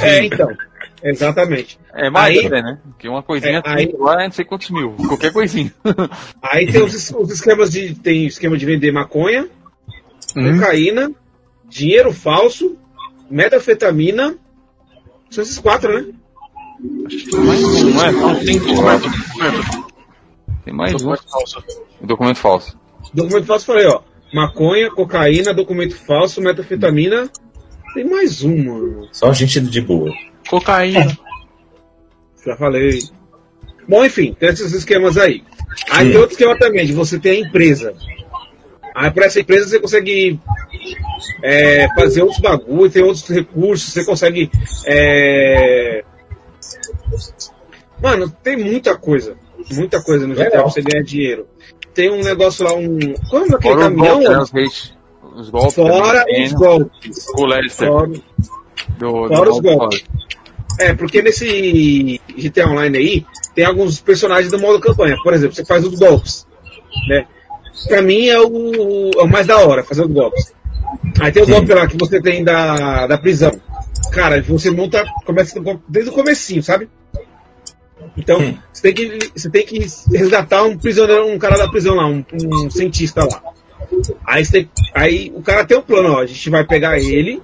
Speaker 6: É, então. Exatamente.
Speaker 5: É mais aí, né? Que uma coisinha é, aí, lá não sei quantos mil. Qualquer coisinha.
Speaker 6: Aí tem os, os esquemas de. Tem esquema de vender maconha, hum. cocaína, dinheiro falso, metafetamina. São esses quatro, né?
Speaker 5: Acho que tem mais um, não é? Não, tem quatro. Tem mais documento um. Falso. Documento falso.
Speaker 6: Documento falso, falei, ó. Maconha, cocaína, documento falso, metafetamina. Tem mais um, mano.
Speaker 2: Só gente de boa.
Speaker 7: Cocaína.
Speaker 6: Já falei. Bom, enfim, tem esses esquemas aí. Aí tem outro esquema também, de você ter a empresa. Aí para essa empresa você consegue é, fazer outros bagulhos, tem outros recursos, você consegue. É... Mano, tem muita coisa. Muita coisa no GTA pra você ganhar dinheiro. Tem um negócio lá, um. Como é aquele caminhão? Golpe, né, os, golpes. Fora os golpes. O Lester. Fora, do, fora do os golpes. É, porque nesse GTA Online aí, tem alguns personagens do modo campanha. Por exemplo, você faz os golpes, né? Pra mim é o, é o mais da hora, fazer os golpes. Aí tem o golpe lá que você tem da, da prisão. Cara, você monta, começa desde o comecinho, sabe? Então, hum. você, tem que, você tem que resgatar um prisioneiro, um cara da prisão lá, um, um cientista lá. Aí, tem, aí o cara tem um plano, ó, a gente vai pegar ele,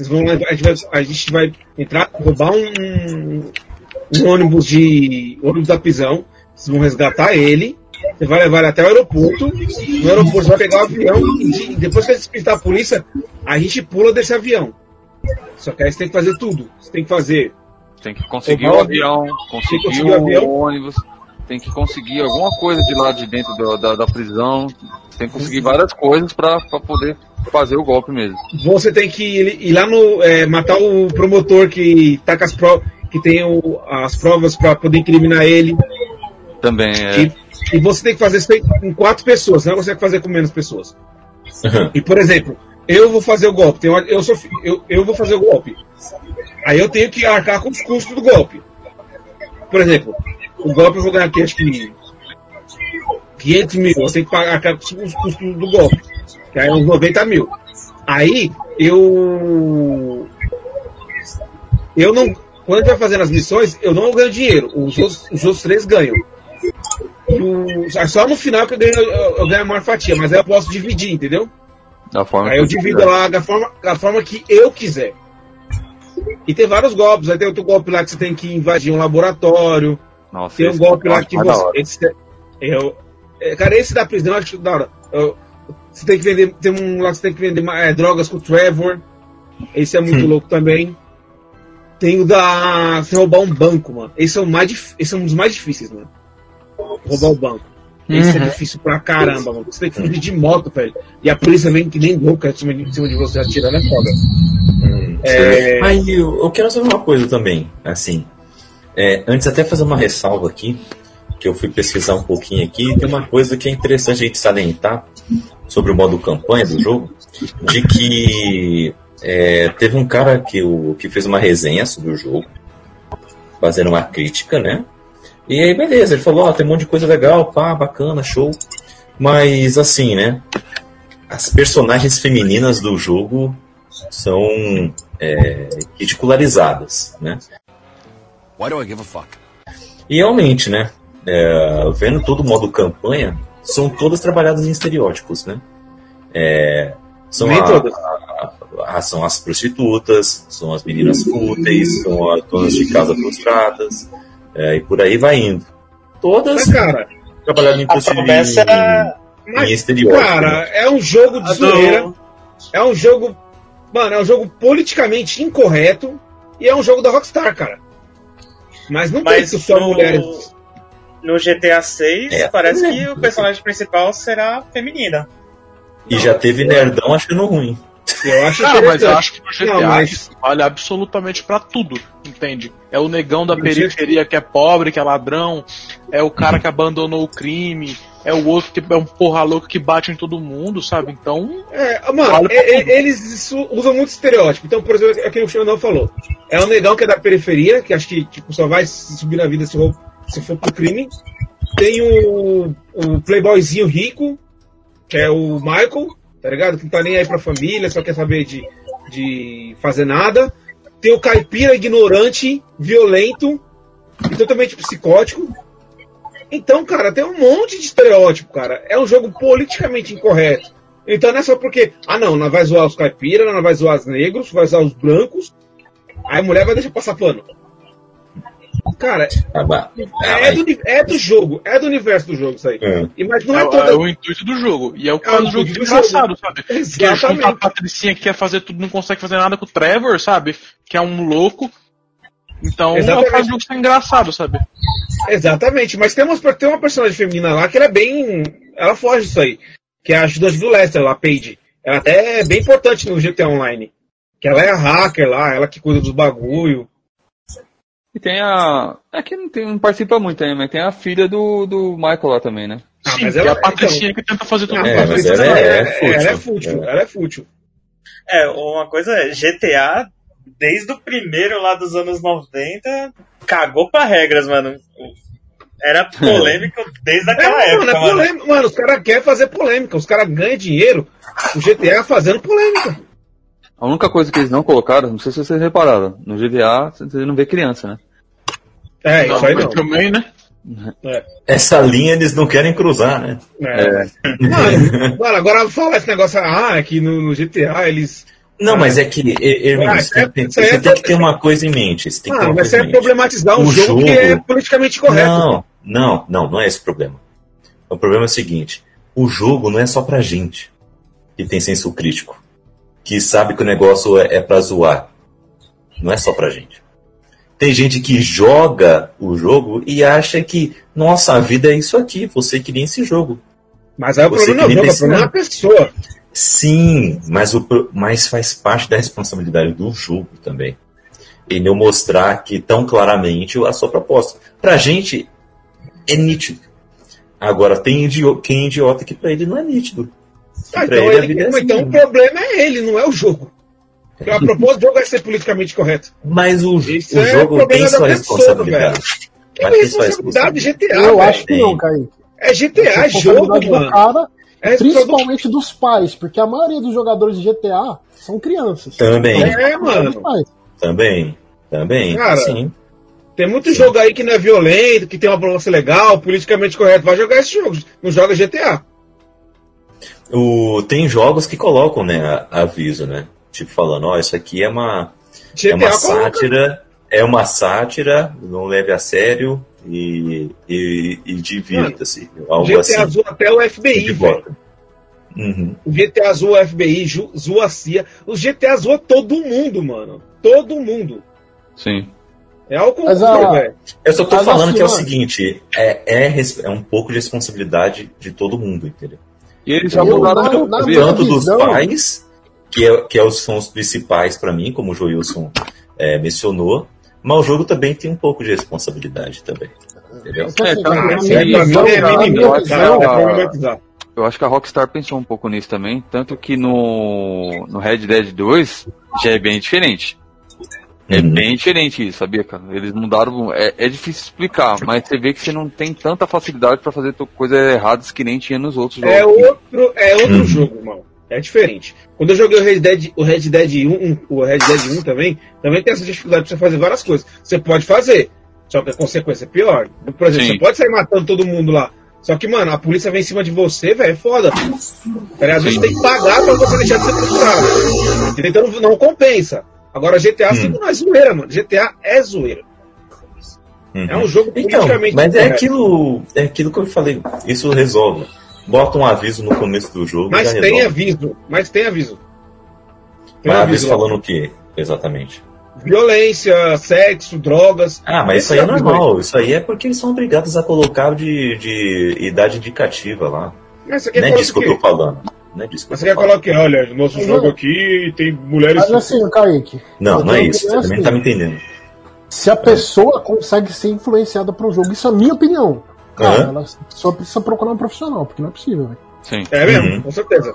Speaker 6: vocês vão a gente vai, a gente vai entrar, roubar um, um ônibus de. ônibus da prisão. Vocês vão resgatar ele. Você vai levar ele até o aeroporto. No aeroporto você vai pegar o avião e depois que eles pintar a polícia, a gente pula desse avião. Só que aí você tem que fazer tudo. Você tem que fazer
Speaker 5: Tem que conseguir
Speaker 6: O Bob-
Speaker 5: avião, conseguir
Speaker 6: conseguir o
Speaker 5: o
Speaker 6: avião.
Speaker 5: ônibus, tem que conseguir alguma coisa de lá de dentro da, da, da prisão, tem que conseguir várias coisas pra, pra poder fazer o golpe mesmo.
Speaker 6: Você tem que ir, ir lá no. é, matar o promotor que tá com as provas. Que tem o- as provas pra poder incriminar ele.
Speaker 5: Também é.
Speaker 6: E, e você tem que fazer isso com quatro pessoas, não consegue fazer com menos pessoas. E por exemplo, eu vou fazer o golpe, eu, sou, eu, eu vou fazer o golpe. Aí eu tenho que arcar com os custos do golpe. Por exemplo, o golpe eu vou ganhar aqui acho que 500 mil, eu tenho que arcar com os custos do golpe. Que aí é uns 90 mil. Aí eu. Eu não. Quando a gente vai fazendo as missões, eu não ganho dinheiro. Os outros, os outros três ganham. O- é só no final que eu ganho, eu, eu ganho a maior fatia, mas aí eu posso dividir, entendeu?
Speaker 5: Da forma
Speaker 6: Aí eu divido
Speaker 5: quiser.
Speaker 6: lá da forma, da forma que eu quiser. E tem vários golpes. Aí tem outro golpe lá que você tem que invadir um laboratório.
Speaker 5: Nossa,
Speaker 6: Tem um golpe
Speaker 5: eu
Speaker 6: lá que você. Esse, eu, é, cara, esse da prisão eu acho da hora. Eu- você tem que vender. Tem um lá que você tem que vender é, drogas com o Trevor. Esse é muito louco também. Tem o da. Você roubar um banco, mano. Esse é, o mais, esse é um dos mais difíceis, mano. Roubar o banco. Esse é
Speaker 7: Uhum.
Speaker 6: difícil pra caramba, mano. Você tem que fugir de moto, velho. E a polícia vem que nem louca em cima de, em cima de você atirando, é foda. É,
Speaker 2: Aí eu, eu quero saber uma coisa também, assim. é, antes até fazer uma ressalva aqui, que eu fui pesquisar um pouquinho aqui, tem uma coisa que é interessante a gente salientar sobre o modo campanha do jogo, de que é, teve um cara que, o, que fez uma resenha sobre o jogo, fazendo uma crítica, né? E aí, beleza, ele falou, ó, tem um monte de coisa legal, pá, bacana, show. Mas assim, né? As personagens femininas do jogo são é, ridicularizadas, né?
Speaker 9: Why do I give a fuck?
Speaker 2: E realmente, né? é, vendo todo o modo campanha, são todas trabalhadas em estereótipos, né? É, são,
Speaker 6: Nem
Speaker 2: a-
Speaker 6: todas.
Speaker 2: a- a- são as prostitutas, são as meninas fúteis, são as donas de casa frustradas, é, e por aí vai indo. Todas
Speaker 6: mas, cara,
Speaker 2: trabalhadas em,
Speaker 8: promessa era.
Speaker 2: em
Speaker 6: mas,
Speaker 2: estereótipo.
Speaker 6: cara, é um jogo de
Speaker 8: a
Speaker 6: zoeira. É um jogo. Mano, é um jogo politicamente incorreto. E é um jogo da Rockstar, cara. Mas não tem
Speaker 8: Mas
Speaker 6: que só
Speaker 8: no,
Speaker 6: mulheres.
Speaker 8: no GTA 6
Speaker 2: É,
Speaker 8: parece
Speaker 2: é.
Speaker 8: que o personagem principal será feminina.
Speaker 2: E já teve nerdão achando ruim.
Speaker 6: Eu acho
Speaker 7: Ah, mas eu acho que no GTA
Speaker 6: Não, mas-
Speaker 7: isso vale absolutamente pra tudo, entende? É o negão da periferia que é pobre, que é ladrão, é o cara que abandonou o crime, é o outro que é um porra louco que bate em todo mundo, sabe? Então,
Speaker 6: É, mano,
Speaker 7: Vale
Speaker 6: é- eles usam muito estereótipo. Então, por exemplo, é que o Xandão falou. É um negão que é da periferia, que acho que tipo, só vai subir na vida se for, se for pro crime. Tem o, o playboyzinho rico, que é o Michael, tá ligado? Que não tá nem aí pra família, só quer saber de, de fazer nada. Tem o caipira ignorante, violento e totalmente psicótico. Então, cara, tem um monte de estereótipo, cara. É um jogo politicamente incorreto. Então não é só porque, ah não, nós vai zoar os caipiras, nós vai zoar os negros, vai zoar os brancos, aí a mulher vai deixar passar pano. Cara, é, do, é do jogo, é do universo do jogo isso aí.
Speaker 2: É.
Speaker 6: E, mas não
Speaker 7: é,
Speaker 6: é,
Speaker 7: o-
Speaker 6: toda.
Speaker 7: é o intuito do jogo. E é o que
Speaker 6: É
Speaker 7: faz
Speaker 6: o
Speaker 7: jogo engraçado, sabe? Que junta a
Speaker 6: Exatamente.
Speaker 7: Patricinha que quer fazer tudo, não consegue fazer nada com o Trevor, sabe? Que é um louco. Então, é o que
Speaker 6: Exatamente.
Speaker 7: faz o jogo ser engraçado, sabe?
Speaker 6: Exatamente, mas tem, umas, tem uma personagem feminina lá que ela é bem. Ela foge disso aí. Que é a ajudante do Lester, lá, a Paige. Ela até é bem importante no GTA Online. Que ela é a hacker lá, ela que cuida dos bagulho.
Speaker 5: E tem a. É que não, tem, não participa muito ainda, mas tem a filha do, do Michael lá também, né?
Speaker 6: Ah,
Speaker 7: Sim,
Speaker 6: mas
Speaker 7: que é
Speaker 6: ela-
Speaker 7: a Patricinha que tenta fazer tudo.
Speaker 2: É, mas
Speaker 6: ela,
Speaker 2: ela é-
Speaker 6: é,
Speaker 2: é fútil.
Speaker 6: ela é fútil. Ela é fútil.
Speaker 8: É, uma coisa é, GTA, desde o primeiro lá dos anos 90, cagou pra regras, mano. Era polêmico desde aquela
Speaker 6: É,
Speaker 8: época,
Speaker 6: mano, é
Speaker 8: mano.
Speaker 6: polêmica. Mano, os caras querem fazer polêmica. Os caras ganham dinheiro o GTA fazendo polêmica.
Speaker 5: A única coisa que eles não colocaram, não sei se vocês repararam, no GDA você não vê criança, né?
Speaker 6: É,
Speaker 7: Não,
Speaker 6: isso aí não.
Speaker 7: também, né?
Speaker 2: Essa linha eles não querem cruzar, né?
Speaker 6: É. Mano, mano, agora fala esse negócio, ah, é que no, no GTA eles.
Speaker 2: Não, mas é que, Hermínio,
Speaker 6: Ah,
Speaker 2: você,
Speaker 6: é-
Speaker 2: tem, você
Speaker 6: é
Speaker 2: tem que ter uma coisa em mente. Você tem que ter
Speaker 6: Ah,
Speaker 2: uma
Speaker 6: mas
Speaker 2: coisa
Speaker 6: é problematizar um
Speaker 2: O
Speaker 6: jogo, que
Speaker 2: jogo-
Speaker 6: é politicamente correto.
Speaker 2: Não, não, não, não é esse o problema. O problema é o seguinte: o jogo não é só pra gente que tem senso crítico, que sabe que o negócio é, é pra zoar. Não é só pra gente. Tem gente que joga o jogo e acha que, nossa, a vida é isso aqui, você queria esse jogo.
Speaker 6: Mas aí o
Speaker 2: Você
Speaker 6: problema não é o problema é a pessoa.
Speaker 2: Sim, mas, o, mas faz parte da responsabilidade do jogo também. Ele não mostrar que tão claramente a sua proposta. Pra gente, é nítido. Agora, tem idio- quem é idiota que pra ele não é nítido.
Speaker 6: Ah, então
Speaker 2: ele,
Speaker 6: ele-
Speaker 2: é
Speaker 6: mas
Speaker 2: assim
Speaker 6: então o
Speaker 2: mesmo.
Speaker 6: problema é ele, não é o jogo. Porque a propósito do jogo é ser politicamente correto.
Speaker 2: Mas o,
Speaker 6: Isso
Speaker 2: o
Speaker 6: é
Speaker 2: jogo
Speaker 6: problema
Speaker 2: tem
Speaker 6: da
Speaker 2: sua
Speaker 6: pessoa,
Speaker 2: responsabilidade.
Speaker 6: Que
Speaker 2: Mas tem sua
Speaker 6: responsabilidade GTA,
Speaker 3: Eu
Speaker 6: velho.
Speaker 3: acho que não, Kaique.
Speaker 6: É GTA, é jogo,
Speaker 3: do
Speaker 6: mano.
Speaker 3: cara,
Speaker 6: É
Speaker 3: principalmente dos pais, porque a maioria dos jogadores de GTA são crianças.
Speaker 2: Também,
Speaker 6: É, mano.
Speaker 2: Também, também.
Speaker 6: Cara,
Speaker 2: sim.
Speaker 6: Tem muito jogo aí que não é violento, que tem uma proposta legal, politicamente correto. Vai jogar esse jogo. Não joga GTA.
Speaker 2: O, tem jogos que colocam, né, aviso, né? Tipo, falando, ó, isso aqui é uma, é uma sátira, é uma sátira, não leve a sério e, e, e divirta-se. Algo
Speaker 6: GTA
Speaker 2: assim.
Speaker 6: zoa até o FBI, velho.
Speaker 2: Uhum.
Speaker 6: O GTA zoa o FBI, zoa a CIA. Os GTA zoa todo mundo, mano. Todo mundo.
Speaker 5: Sim.
Speaker 6: É algo velho.
Speaker 2: Eu só tô falando que é o seguinte, é, é, é um pouco de responsabilidade de todo mundo, entendeu?
Speaker 5: E eles já
Speaker 3: Eu,
Speaker 5: mudaram
Speaker 3: na-
Speaker 5: muito,
Speaker 3: na
Speaker 2: Tanto dos pais, que, é, que é os, são os principais pra mim, como o Joilson é, mencionou, mas o jogo também tem um pouco de responsabilidade também. Entendeu?
Speaker 5: Eu acho que a Rockstar pensou um pouco nisso também, tanto que no, no Red Dead 2 já é bem diferente. É
Speaker 2: Uhum.
Speaker 5: bem diferente isso, sabia, cara? Eles mudaram. É, é difícil explicar, mas você vê que você não tem tanta facilidade pra fazer coisas erradas que nem tinha nos outros
Speaker 6: É
Speaker 5: jogos.
Speaker 6: outro, é outro
Speaker 2: Uhum.
Speaker 6: jogo, irmão. É diferente. Quando eu joguei o Red Dead, o Red Dead 1, o Red Dead 1 também, também tem essa dificuldade de você fazer várias coisas. Você pode fazer, só que a consequência é pior. Por exemplo,
Speaker 5: Sim.
Speaker 6: você pode sair matando todo mundo lá. Só que, mano, a polícia vem em cima de você, velho, é foda. Peraí, às vezes você tem que pagar pra você deixar de ser procurado. Então não compensa. Agora, GTA V
Speaker 2: Hum.
Speaker 6: não é zoeira, mano. GTA é zoeira.
Speaker 2: Uhum.
Speaker 6: É um jogo
Speaker 2: Então,
Speaker 6: politicamente
Speaker 2: mas é aquilo, é aquilo que eu falei, isso resolve. Bota um aviso no começo do jogo
Speaker 6: Mas
Speaker 2: já
Speaker 6: tem
Speaker 2: resolve.
Speaker 6: aviso. Mas tem aviso. Tem
Speaker 2: Mas aviso
Speaker 6: lá.
Speaker 2: falando o quê, exatamente?
Speaker 6: Violência, sexo, drogas.
Speaker 2: Ah, mas isso aí é normal. Isso aí é porque eles são obrigados a colocar de, de idade indicativa lá.
Speaker 6: Mas
Speaker 2: Não é disso que
Speaker 6: o
Speaker 2: eu tô falando. Não é disso que
Speaker 6: Mas você quer o quê? Olha, nosso
Speaker 3: Mas
Speaker 6: jogo
Speaker 3: não.
Speaker 6: aqui tem mulheres.
Speaker 3: Mas assim, Kaique,
Speaker 2: Não, não é isso. Você também
Speaker 3: assim,
Speaker 2: tá me entendendo.
Speaker 3: se a pessoa consegue ser influenciada por um jogo, isso é a minha opinião. Cara,
Speaker 2: Aham.
Speaker 3: ela só precisa procurar um profissional, porque não é possível, velho.
Speaker 5: Sim.
Speaker 6: É mesmo,
Speaker 2: Uhum.
Speaker 6: com certeza.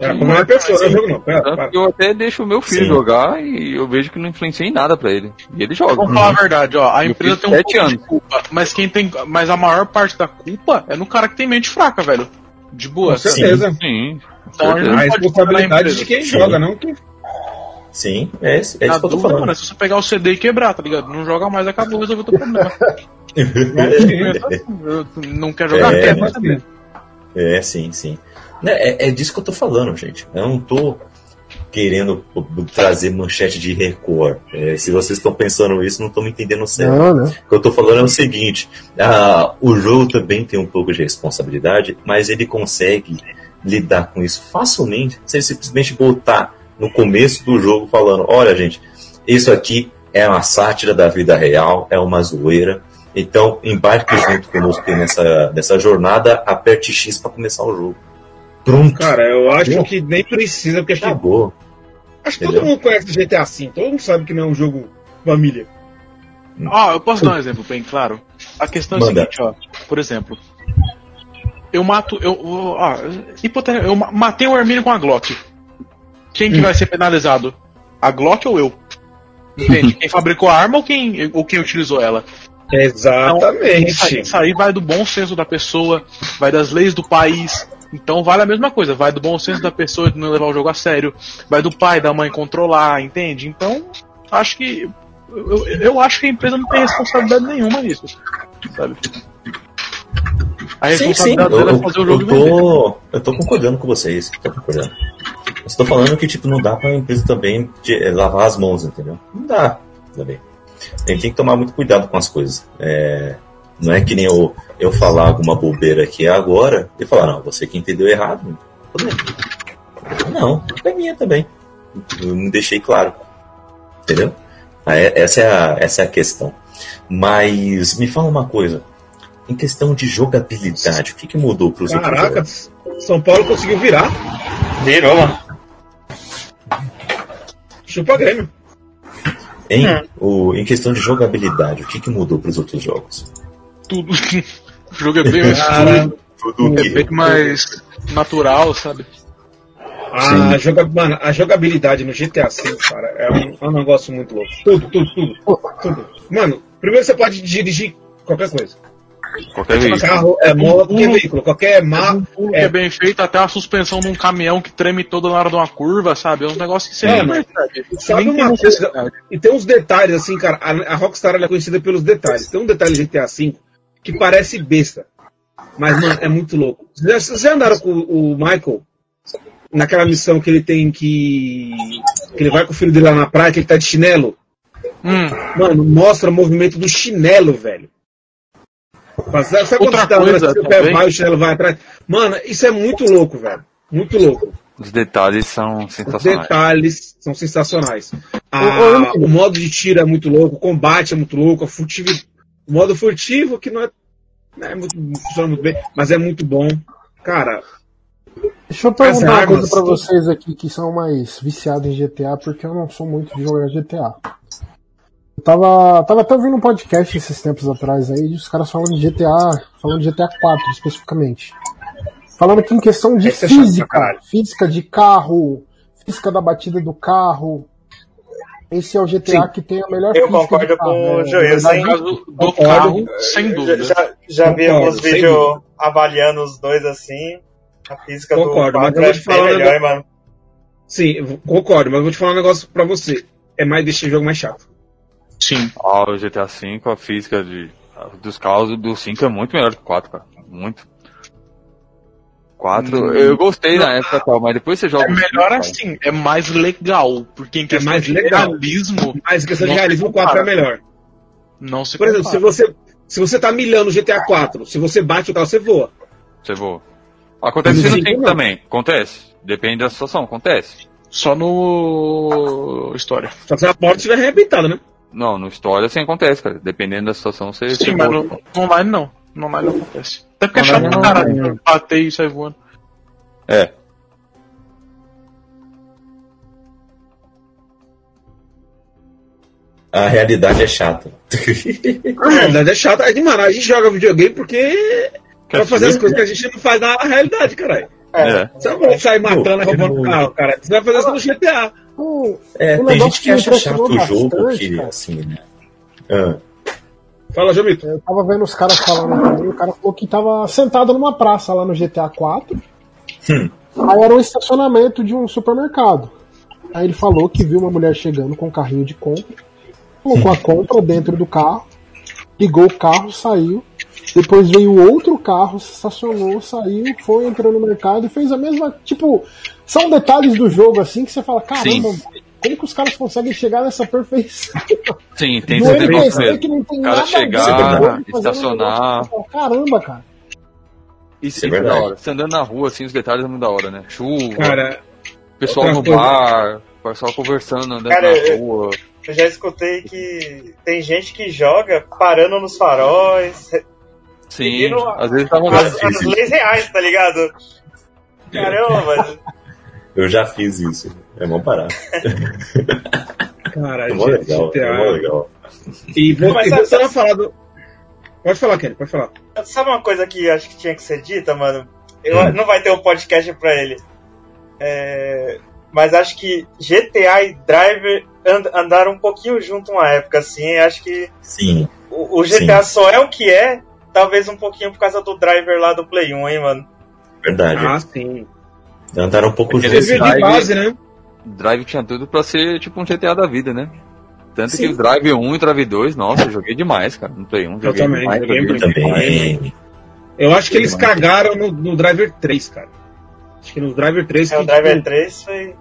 Speaker 6: É, como é pessoa, não é jogo não. Pera, para.
Speaker 5: que eu até deixo o meu filho
Speaker 2: Sim.
Speaker 5: jogar e eu vejo que não influencia em nada pra ele. E ele joga.
Speaker 7: Vamos falar a verdade, ó. A
Speaker 5: Eu
Speaker 7: empresa tem um
Speaker 5: sete
Speaker 7: pouco de
Speaker 5: anos.
Speaker 7: culpa, mas quem tem. Mas a maior parte da culpa é no cara que tem mente fraca, velho. De boa.
Speaker 6: Com certeza.
Speaker 5: Sim.
Speaker 7: Então, a
Speaker 6: A responsabilidade de quem
Speaker 7: empresa.
Speaker 6: joga, não que.
Speaker 2: Sim, é, isso- é isso que eu tô
Speaker 7: dúvida,
Speaker 2: falando.
Speaker 7: mano, é se você pegar o CD e quebrar, tá ligado? Não joga mais, acabou, resolveu o teu problema. Não quer jogar,
Speaker 2: É,
Speaker 7: quer
Speaker 6: mas-
Speaker 7: saber.
Speaker 2: É, sim, sim. Né, É, é disso que eu tô falando, gente. Eu não tô querendo trazer manchete de Record. É, se vocês estão pensando isso, não estão me entendendo certo.
Speaker 3: Não, né?
Speaker 2: O que eu tô falando é o seguinte: ah, o jogo também tem um pouco de responsabilidade, mas ele consegue lidar com isso facilmente se ele simplesmente botar no começo do jogo falando: olha, gente, isso aqui é uma sátira da vida real, é uma zoeira. Então, embarque junto conosco nessa, nessa jornada, aperte X para começar o jogo. Pronto,
Speaker 6: Cara, eu acho que nem precisa, porque acho que,
Speaker 2: acabou.
Speaker 6: Acho que
Speaker 2: Entendeu?
Speaker 6: todo mundo conhece o GTA V, todo mundo sabe que não é um jogo família.
Speaker 7: Ó, eu posso dar um exemplo bem claro? A questão é a
Speaker 2: Manda.
Speaker 7: seguinte, ó. Por exemplo, eu mato. Eu, ó, hipote- eu ma- matei o Hermínio com a Glock. Quem que vai ser penalizado? A Glock ou eu? Entende? quem fabricou a arma ou quem, ou quem utilizou ela? Então, Isso aí,
Speaker 6: Exatamente.
Speaker 7: isso aí vai do bom senso da pessoa, vai das leis do país. Então vale a mesma coisa, vai do bom senso da pessoa de não levar o jogo a sério, vai do pai, da mãe controlar, entende? Então, acho que. Eu, eu acho que a empresa não tem responsabilidade nenhuma nisso. Sabe? A
Speaker 2: Sim, sim,
Speaker 7: responsabilidade
Speaker 2: eu,
Speaker 7: dela é fazer o jogo
Speaker 2: eu tô, eu tô concordando com vocês. Tô concordando. Eu estou falando que tipo, não dá pra empresa também de, eh, lavar as mãos, entendeu? Não dá também. A gente tem que tomar muito cuidado com as coisas. É, não é que nem eu, eu falar alguma bobeira aqui agora e falar, não, você que entendeu errado. Não, é minha também. Eu me deixei claro. Entendeu? Essa é, a, essa é a questão. Mas me fala uma coisa. Em questão de jogabilidade, o que, que mudou para os outros
Speaker 6: Caraca? São Paulo conseguiu virar.
Speaker 8: Virou, mano.
Speaker 6: Chupa Grêmio.
Speaker 2: Hein? O, em questão de jogabilidade, o que, que mudou para os outros jogos?
Speaker 7: Tudo. O jogo é bem mais
Speaker 6: Cara,
Speaker 7: fluido,
Speaker 2: Tudo
Speaker 7: é bem mais natural, sabe?
Speaker 6: a, joga, mano, a jogabilidade no GTA V, cara, é um, é um negócio muito louco. Tudo, tudo, tudo. tudo. Mano, primeiro você pode dirigir qualquer coisa.
Speaker 5: Qualquer veículo.
Speaker 6: Carro, é moto, qualquer veículo, qualquer mar.
Speaker 7: Que é bem feito, até a suspensão de um caminhão que treme toda na hora de uma curva, sabe? É um negócio que você
Speaker 6: É,
Speaker 7: percebe.
Speaker 6: Sabe uma coisa? E tem uns detalhes, assim, cara. A, a Rockstar ela é conhecida pelos detalhes. Tem um detalhe de GTA V que parece besta. Mas, mano, é muito louco. Vocês já, andaram com o, o Michael naquela missão que ele tem que. que ele vai com o filho dele lá na praia, que ele tá de chinelo?
Speaker 7: Hum,
Speaker 6: Mano, mostra o movimento do chinelo, velho. Mas Sabe sabe quando
Speaker 7: Outra
Speaker 6: você tá andando,
Speaker 7: coisa
Speaker 6: assim, o pé
Speaker 7: também-
Speaker 6: vai, o chinelo vai atrás? Mano, isso é muito louco, velho. Muito louco.
Speaker 5: Os detalhes são
Speaker 6: Os
Speaker 5: sensacionais.
Speaker 6: detalhes são sensacionais. A-
Speaker 3: ô,
Speaker 6: o modo de tiro é muito louco, o combate é muito louco, a furtivo, o modo furtivo, que não é, não é muito, funciona muito bem, mas é muito bom. Cara,
Speaker 3: Deixa eu perguntar uma coisa pra vocês aqui que são mais viciados em GTA, porque eu não sou muito de jogar GTA. Eu tava, tava até ouvindo um podcast esses tempos atrás aí, de os caras falando de GTA, falando de GTA 4 especificamente. Falando que em questão de
Speaker 6: é chato
Speaker 3: física,
Speaker 6: caralho.
Speaker 3: física de carro, física da batida do carro, esse é o GTA
Speaker 6: Sim.
Speaker 3: que tem a melhor
Speaker 8: Eu
Speaker 3: física
Speaker 8: concordo
Speaker 3: carro.
Speaker 8: com o
Speaker 3: É, verdade,
Speaker 7: caso do
Speaker 6: Concordo.
Speaker 7: carro, sem
Speaker 8: Já,
Speaker 7: dúvida.
Speaker 8: já, já vi alguns vídeos avaliando os dois assim. A física
Speaker 6: Concordo,
Speaker 8: do
Speaker 6: mas
Speaker 8: 4
Speaker 6: eu
Speaker 8: é bem melhor, hein, mano.
Speaker 6: sim, concordo, mas vou te falar um negócio pra você. É mais deixar o jogo mais chato.
Speaker 7: Sim.
Speaker 5: Ah, o GTA V, a física de, dos carros do 5 é muito melhor que o 4, cara. Muito. 4, eu gostei na época tal, mas depois você joga.
Speaker 7: É
Speaker 5: cinco,
Speaker 7: melhor
Speaker 5: cara.
Speaker 7: assim, é mais legal, porque em questão
Speaker 6: mais
Speaker 7: de
Speaker 6: legal.
Speaker 7: realismo,
Speaker 6: Mas em questão de realismo, o
Speaker 7: compara.
Speaker 6: 4 é melhor.
Speaker 7: não se
Speaker 6: Por exemplo, se você, se você tá milhando o GTA 4, se você bate o carro, você voa.
Speaker 5: Você voa. Acontece
Speaker 6: No
Speaker 5: no
Speaker 6: cinco,
Speaker 5: 5
Speaker 6: não.
Speaker 5: também, acontece. Depende da situação, acontece.
Speaker 7: Só no história.
Speaker 6: Só se a porta estiver arrebentada, né?
Speaker 5: Não, no história assim acontece, cara. Dependendo da situação, você.
Speaker 7: Sim, mas no online não. No online não acontece. Até porque é chato pra caralho. Bater e sair voando.
Speaker 5: É.
Speaker 2: A realidade é chata.
Speaker 6: A realidade é chata. É de mano, a gente joga videogame porque. Pra fazer as coisas que a gente não faz na realidade, caralho.
Speaker 5: É.
Speaker 6: Você não vai sair matando e roubando carro, cara. Você vai fazer isso no GTA.
Speaker 3: o-
Speaker 2: É,
Speaker 3: Um
Speaker 2: tem gente que acha chato o jogo
Speaker 3: bastante,
Speaker 2: que,
Speaker 3: cara.
Speaker 2: assim, né? Ah,
Speaker 6: Fala, Jomito.
Speaker 3: Eu tava vendo os caras falando também, o cara falou que tava sentado numa praça lá no GTA 4.
Speaker 2: Hum.
Speaker 3: Aí era um estacionamento de um supermercado. Aí ele falou que viu uma mulher chegando com um carrinho de compra, colocou a compra dentro do carro, ligou o carro, saiu. Depois veio outro carro, se estacionou, saiu, foi, entrou no mercado e fez a mesma. Tipo, são detalhes do jogo assim que você fala, caramba, como que os caras conseguem chegar nessa perfeição?
Speaker 5: Sim, tem esses negócios
Speaker 3: NPC
Speaker 5: mesmo.
Speaker 3: que não tem
Speaker 5: O cara
Speaker 3: nada a ver
Speaker 5: chegar,
Speaker 3: o jogo, fazendo um
Speaker 5: estacionar.
Speaker 3: negócio Caramba, cara.
Speaker 5: Isso
Speaker 2: é
Speaker 5: é da
Speaker 2: verdade.
Speaker 5: hora. Você andando na rua, assim, os detalhes é muito da hora, né? Chuva,
Speaker 6: Cara,
Speaker 5: pessoal no
Speaker 6: coisa-
Speaker 5: bar, pessoal conversando, andando
Speaker 8: Cara,
Speaker 5: na rua.
Speaker 8: Eu já escutei que tem gente que joga parando nos faróis,
Speaker 5: Sim, às vezes vontade
Speaker 8: as, as leis reais, tá ligado? Caramba, mas
Speaker 2: eu já fiz isso. É bom parar.
Speaker 6: cara,
Speaker 2: É mó legal.
Speaker 6: GTA.
Speaker 2: É mó legal.
Speaker 6: E, vou,
Speaker 8: Mas
Speaker 6: e
Speaker 8: sabe-
Speaker 6: voltando a falar do. Pode falar, Kenny, pode falar.
Speaker 8: sabe uma coisa que eu acho que tinha que ser dita, mano? Eu,
Speaker 2: Hum.
Speaker 8: Não vai ter um podcast pra ele. É, mas acho que GTA e Driver and- andaram um pouquinho junto uma época, assim. Acho que
Speaker 2: Sim.
Speaker 8: o, o GTA só é o que é, talvez um pouquinho por causa do Driver lá do Play 1, hein, mano?
Speaker 2: Verdade.
Speaker 6: Ah, sim.
Speaker 2: Andaram um pouco
Speaker 5: Aquele
Speaker 2: juntos.
Speaker 6: De base, né?
Speaker 5: Drive tinha tudo pra ser tipo um GTA da vida, né? Tanto
Speaker 2: Sim.
Speaker 5: que o Drive 1 e o Drive 2, nossa, eu joguei demais, cara. No Play 1, joguei
Speaker 6: também,
Speaker 5: demais.
Speaker 6: joguei
Speaker 5: joguei
Speaker 6: muito.
Speaker 5: demais.
Speaker 2: Também.
Speaker 6: Eu acho que eles cagaram no, no Driver 3, cara. Acho que no Driver 3
Speaker 8: É,
Speaker 6: que,
Speaker 8: o Driver
Speaker 6: tipo,
Speaker 8: 3 foi.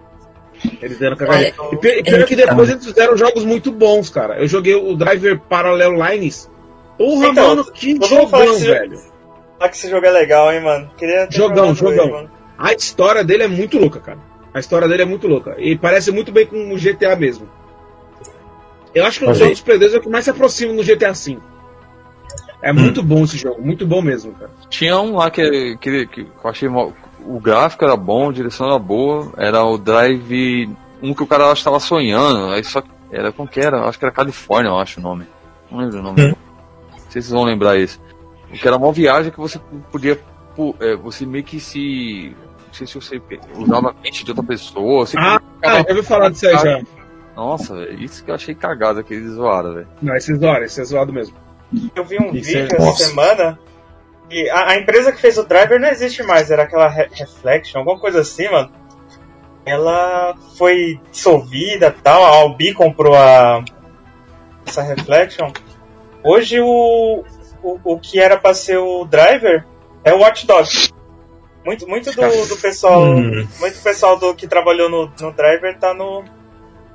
Speaker 6: eles deram cagada.
Speaker 2: É,
Speaker 6: E pi- e pior
Speaker 2: é
Speaker 6: que
Speaker 2: que tá.
Speaker 6: depois eles fizeram jogos muito bons, cara. Eu joguei o Driver Parallel Lines. Porra,
Speaker 8: Então,
Speaker 6: mano, que jogão,
Speaker 8: que esse-
Speaker 6: velho.
Speaker 8: Olha que esse jogo é legal, hein, mano? Queria
Speaker 6: Jogão, jogão.
Speaker 8: ele, mano.
Speaker 6: A história dele é muito louca, cara. A história dele é muito louca. E parece muito bem com o GTA mesmo. Eu acho que os
Speaker 2: Olha
Speaker 6: jogos Play 2 é o que mais se aproxima do GTA V. É muito bom esse jogo, muito bom mesmo, cara.
Speaker 5: Tinha um lá que, que, que eu achei. mó- O gráfico era bom, a direção era boa. Era o Drive. Um que o cara estava sonhando. Aí só. Era como que era? Acho que era Califórnia, eu acho o nome. Não lembro o nome.
Speaker 2: Hum.
Speaker 5: Não sei se vocês vão lembrar esse. Que era uma viagem que você podia. Pu- é, você meio que se. Não sei se você usava a mente de outra pessoa. Você
Speaker 6: Ah,
Speaker 5: ficava-
Speaker 6: eu ouvi falar disso aí já.
Speaker 5: Nossa, velho, isso que eu achei cagado, aquele zoado, velho.
Speaker 6: Não, esse é zoado, esse é zoado mesmo.
Speaker 8: Eu vi um
Speaker 6: Isso
Speaker 8: vídeo
Speaker 6: é-
Speaker 8: essa
Speaker 2: Nossa.
Speaker 8: semana e a, a empresa que fez o driver não existe mais, era aquela Re- Reflection, alguma coisa assim, mano. Ela foi dissolvida e tal, a Albi comprou a essa Reflection. Hoje o, o, o que era pra ser o driver é o Watch Dogs. Muito, muito do, do pessoal,
Speaker 2: Hum.
Speaker 8: muito pessoal do que trabalhou no, no driver tá no,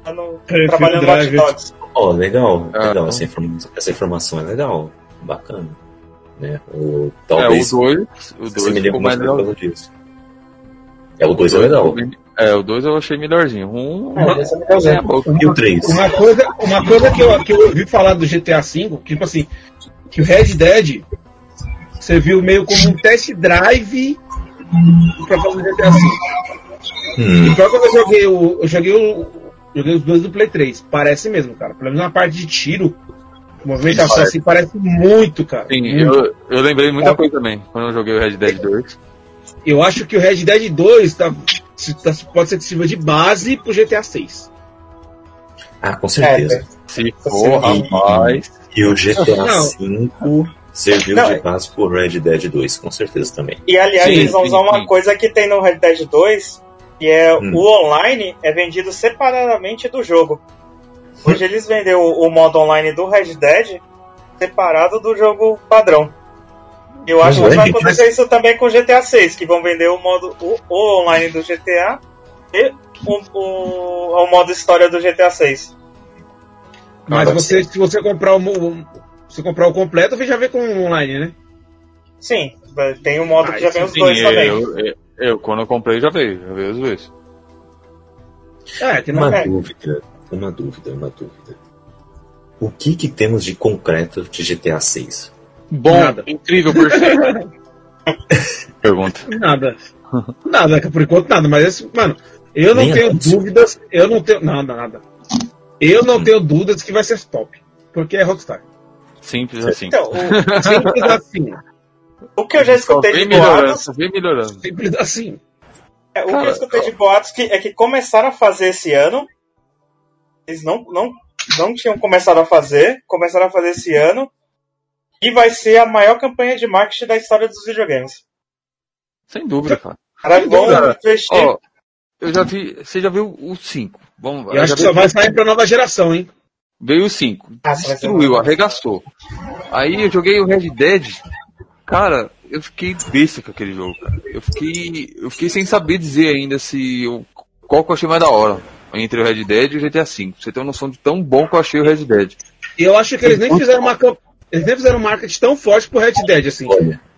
Speaker 8: tá no
Speaker 6: Prefiro
Speaker 8: trabalhando no Watch. Dogs.
Speaker 2: Ó, legal,
Speaker 5: Ah,
Speaker 2: legal. Essa, informação, essa informação é legal, bacana. Né? O,
Speaker 5: É,
Speaker 2: talvez
Speaker 5: o 2. O
Speaker 2: você
Speaker 5: 2
Speaker 2: me
Speaker 5: ficou
Speaker 2: lembra mais
Speaker 5: legal.
Speaker 2: disso. É, o 2 é legal.
Speaker 5: É, o 2 eu achei melhorzinho. Um.
Speaker 8: É, é
Speaker 5: é.
Speaker 2: E o 3?
Speaker 6: Uma coisa, uma coisa que, eu, que eu ouvi falar do GTA V, tipo assim, que o Red Dead você viu meio como um test drive pra fazer o GTA V.
Speaker 2: Hum,
Speaker 6: Então quando eu joguei o. Eu joguei o. Joguei os dois do Play 3. Parece mesmo, cara. Pelo menos na parte de tiro. Movimentação
Speaker 2: Parece.
Speaker 6: assim parece muito, cara.
Speaker 5: Sim,
Speaker 6: Muito.
Speaker 5: eu, eu lembrei muita coisa também quando eu joguei o Red Dead 2.
Speaker 6: Eu acho que o Red Dead 2 tá, se- tá- pode ser que sirva de base pro GTA 6.
Speaker 2: ah, com certeza.
Speaker 5: Se
Speaker 8: Você
Speaker 5: for,
Speaker 2: viu?
Speaker 5: rapaz.
Speaker 2: E o GTA. V serviu
Speaker 8: Não,
Speaker 2: de
Speaker 8: é-
Speaker 2: base pro Red Dead 2, com certeza também.
Speaker 8: E aliás,
Speaker 5: Sim,
Speaker 8: eles vão
Speaker 5: sim,
Speaker 8: usar uma
Speaker 5: sim.
Speaker 8: coisa que tem no Red Dead 2, que é
Speaker 2: Hum.
Speaker 8: o online é vendido separadamente do jogo. Hoje eles venderam o, o modo online do Red Dead separado do jogo padrão. Eu acho que
Speaker 2: é,
Speaker 8: vai acontecer isso também com o GTA 6, que vão vender o modo o, o online do GTA e o, o, o modo história do GTA 6.
Speaker 6: Mas você, se você comprar o, se comprar o completo, você já vê com o online, né?
Speaker 8: Sim, tem o modo que já vem os
Speaker 5: Sim,
Speaker 8: dois também.
Speaker 5: eu, eu, eu, quando eu comprei já veio, já veio os dois.
Speaker 6: É, que não
Speaker 2: Uma
Speaker 8: é.
Speaker 2: dúvida, uma dúvida, uma dúvida. O que que temos de concreto de GTA 6?
Speaker 7: Bom,
Speaker 6: Nada.
Speaker 7: incrível, perfeito.
Speaker 5: Pergunta.
Speaker 6: Nada. Nada, por enquanto nada, mas mano, eu não
Speaker 2: Nem
Speaker 6: tenho
Speaker 2: anúncio.
Speaker 6: dúvidas, eu não tenho. Nada, nada. Eu não tenho dúvidas que vai ser top. Porque é Rockstar.
Speaker 5: Simples assim.
Speaker 8: Então, o,
Speaker 6: Simples assim.
Speaker 8: o que eu já escutei
Speaker 5: vem
Speaker 8: de boatos
Speaker 5: vem melhorando.
Speaker 6: Simples assim.
Speaker 8: É, o que
Speaker 5: Cara,
Speaker 8: eu escutei de boatos que, é que começaram a fazer esse ano. Eles não, não, não tinham começado a fazer, começaram a fazer esse ano. E vai ser a maior campanha de marketing da história dos videogames.
Speaker 5: Sem dúvida, cara.
Speaker 8: Caras vão
Speaker 5: Cara,
Speaker 8: investir.
Speaker 5: Ó, eu já vi. Você já viu o 5? Vamos
Speaker 6: Eu acho que
Speaker 5: vi-
Speaker 6: só vai sair pra nova geração, hein?
Speaker 5: Veio o 5.
Speaker 8: Ah,
Speaker 5: Destruiu, arregaçou. Aí eu joguei o Red Dead. Cara, eu fiquei besta com aquele jogo, cara. Eu fiquei. Eu fiquei sem saber dizer ainda se. Eu, qual que eu achei mais da hora. Entre o Red Dead e o GTA V. Pra você ter uma noção de tão bom que eu achei o Red Dead.
Speaker 6: E eu acho que eles nem fizeram uma Eles nem fizeram um marketing tão forte pro Red Dead, assim.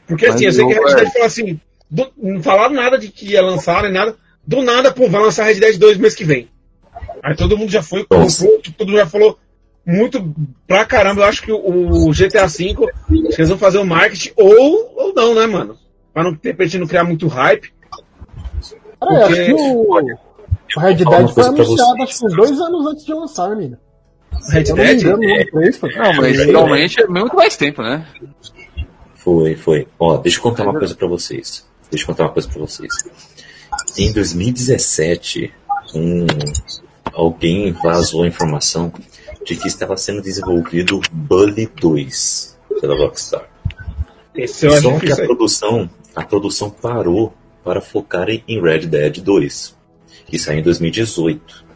Speaker 6: Porque assim, eu sei que
Speaker 5: não,
Speaker 6: Red
Speaker 5: é.
Speaker 6: Dead falou assim, do- não falaram nada de que ia lançar nem nada. Do nada, pô, vai lançar Red Dead 2 mês que vem. Aí todo mundo já foi, comprou, todo mundo já falou muito pra caramba. Eu acho que o, GTA V, acho eles vão fazer o marketing, ou, ou não, né, mano? Pra não, de repente, não criar muito hype.
Speaker 3: Cara, eu acho
Speaker 6: Porque-
Speaker 3: que o, o Red Dead foi anunciado acho que dois anos antes de lançar, amigo.
Speaker 6: Red
Speaker 3: Se eu não
Speaker 6: Dead?
Speaker 3: engano, no ano 3, foi.
Speaker 5: Não, mas realmente é muito mais tempo, né?
Speaker 2: Foi, foi. Ó, deixa eu contar uma coisa pra vocês. Deixa eu contar uma coisa pra vocês. Em 2017, um, alguém vazou a informação de que estava sendo desenvolvido Bully 2 pela Rockstar.
Speaker 6: Esse eu
Speaker 2: Só que a produção, a produção parou para focar em Red Dead 2, que saiu em 2018.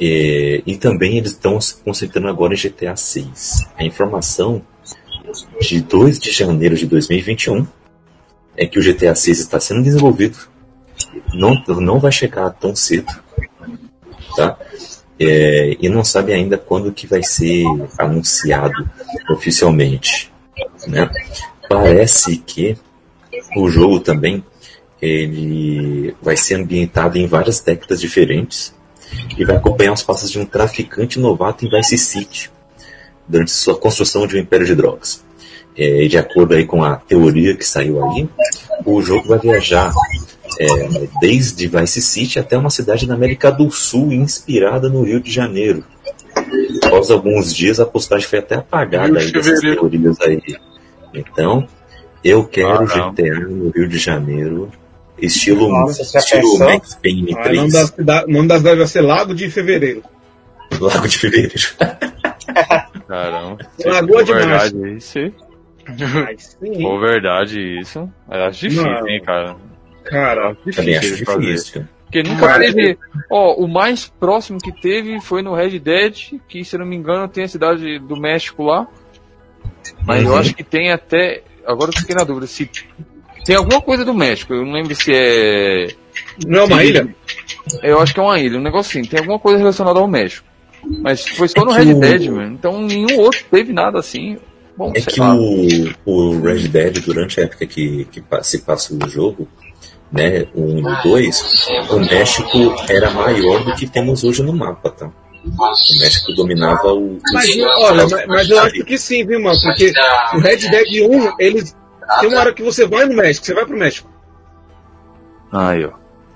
Speaker 2: E, e também eles estão se concentrando agora em GTA 6. A informação de 2 de janeiro de 2021 é que o GTA 6 está sendo desenvolvido, não, não vai chegar tão cedo, tá? É, e não sabe ainda quando que vai ser anunciado oficialmente, né? Parece que o jogo também ele vai ser ambientado em várias décadas diferentes e vai acompanhar os passos de um traficante novato em Vice City durante sua construção de um império de drogas. É, de acordo aí com a teoria que saiu aí, o jogo vai viajar é, desde Vice City até uma cidade na América do Sul inspirada no Rio de Janeiro. Após alguns dias, a postagem foi até apagada aí dessas teorias aí. Então, eu quero
Speaker 5: Ah.
Speaker 2: GTA no Rio de Janeiro, estilo,
Speaker 8: Nossa,
Speaker 2: estilo? Max Payne
Speaker 6: Ah, o nome
Speaker 2: 3,
Speaker 6: da cidade- o nome da cidade vai ser Lago de Fevereiro.
Speaker 2: Lago de Fevereiro.
Speaker 5: Caramba.
Speaker 6: Lagoa de Março.
Speaker 5: verdade isso,
Speaker 6: Mas
Speaker 5: se
Speaker 6: sim,
Speaker 5: for verdade isso, eu acho difícil,
Speaker 6: Não.
Speaker 5: hein, cara.
Speaker 6: cara.
Speaker 2: Também acho
Speaker 5: de fazer.
Speaker 2: difícil.
Speaker 5: Porque nunca
Speaker 6: Mas-
Speaker 5: teve. Ó, o mais próximo que teve foi no Red Dead, que se eu não me engano tem a cidade do México lá. Mas eu
Speaker 2: Uhum.
Speaker 5: acho que tem até. Agora eu fiquei na dúvida se. Tem alguma coisa do México, eu não lembro se é.
Speaker 6: Não é uma
Speaker 5: Sim.
Speaker 6: ilha?
Speaker 5: Eu acho que é uma ilha, um negócio assim, tem alguma coisa relacionada ao México. Mas foi só no
Speaker 2: É
Speaker 5: Red Dead, mano. Então nenhum outro teve nada assim. Bom,
Speaker 2: É que
Speaker 5: lá.
Speaker 2: o, o Red Dead, durante a época que, que se passa o jogo, né, o 1 e o 2, o México era maior do que temos hoje no mapa, tá? O México dominava o.
Speaker 6: Mas,
Speaker 2: os-
Speaker 6: olha, mas, mas eu acho que sim, viu, mano? Porque o Red Dead 1, eles. Tem uma hora que você vai no México, você vai pro México.
Speaker 5: Aí, ó.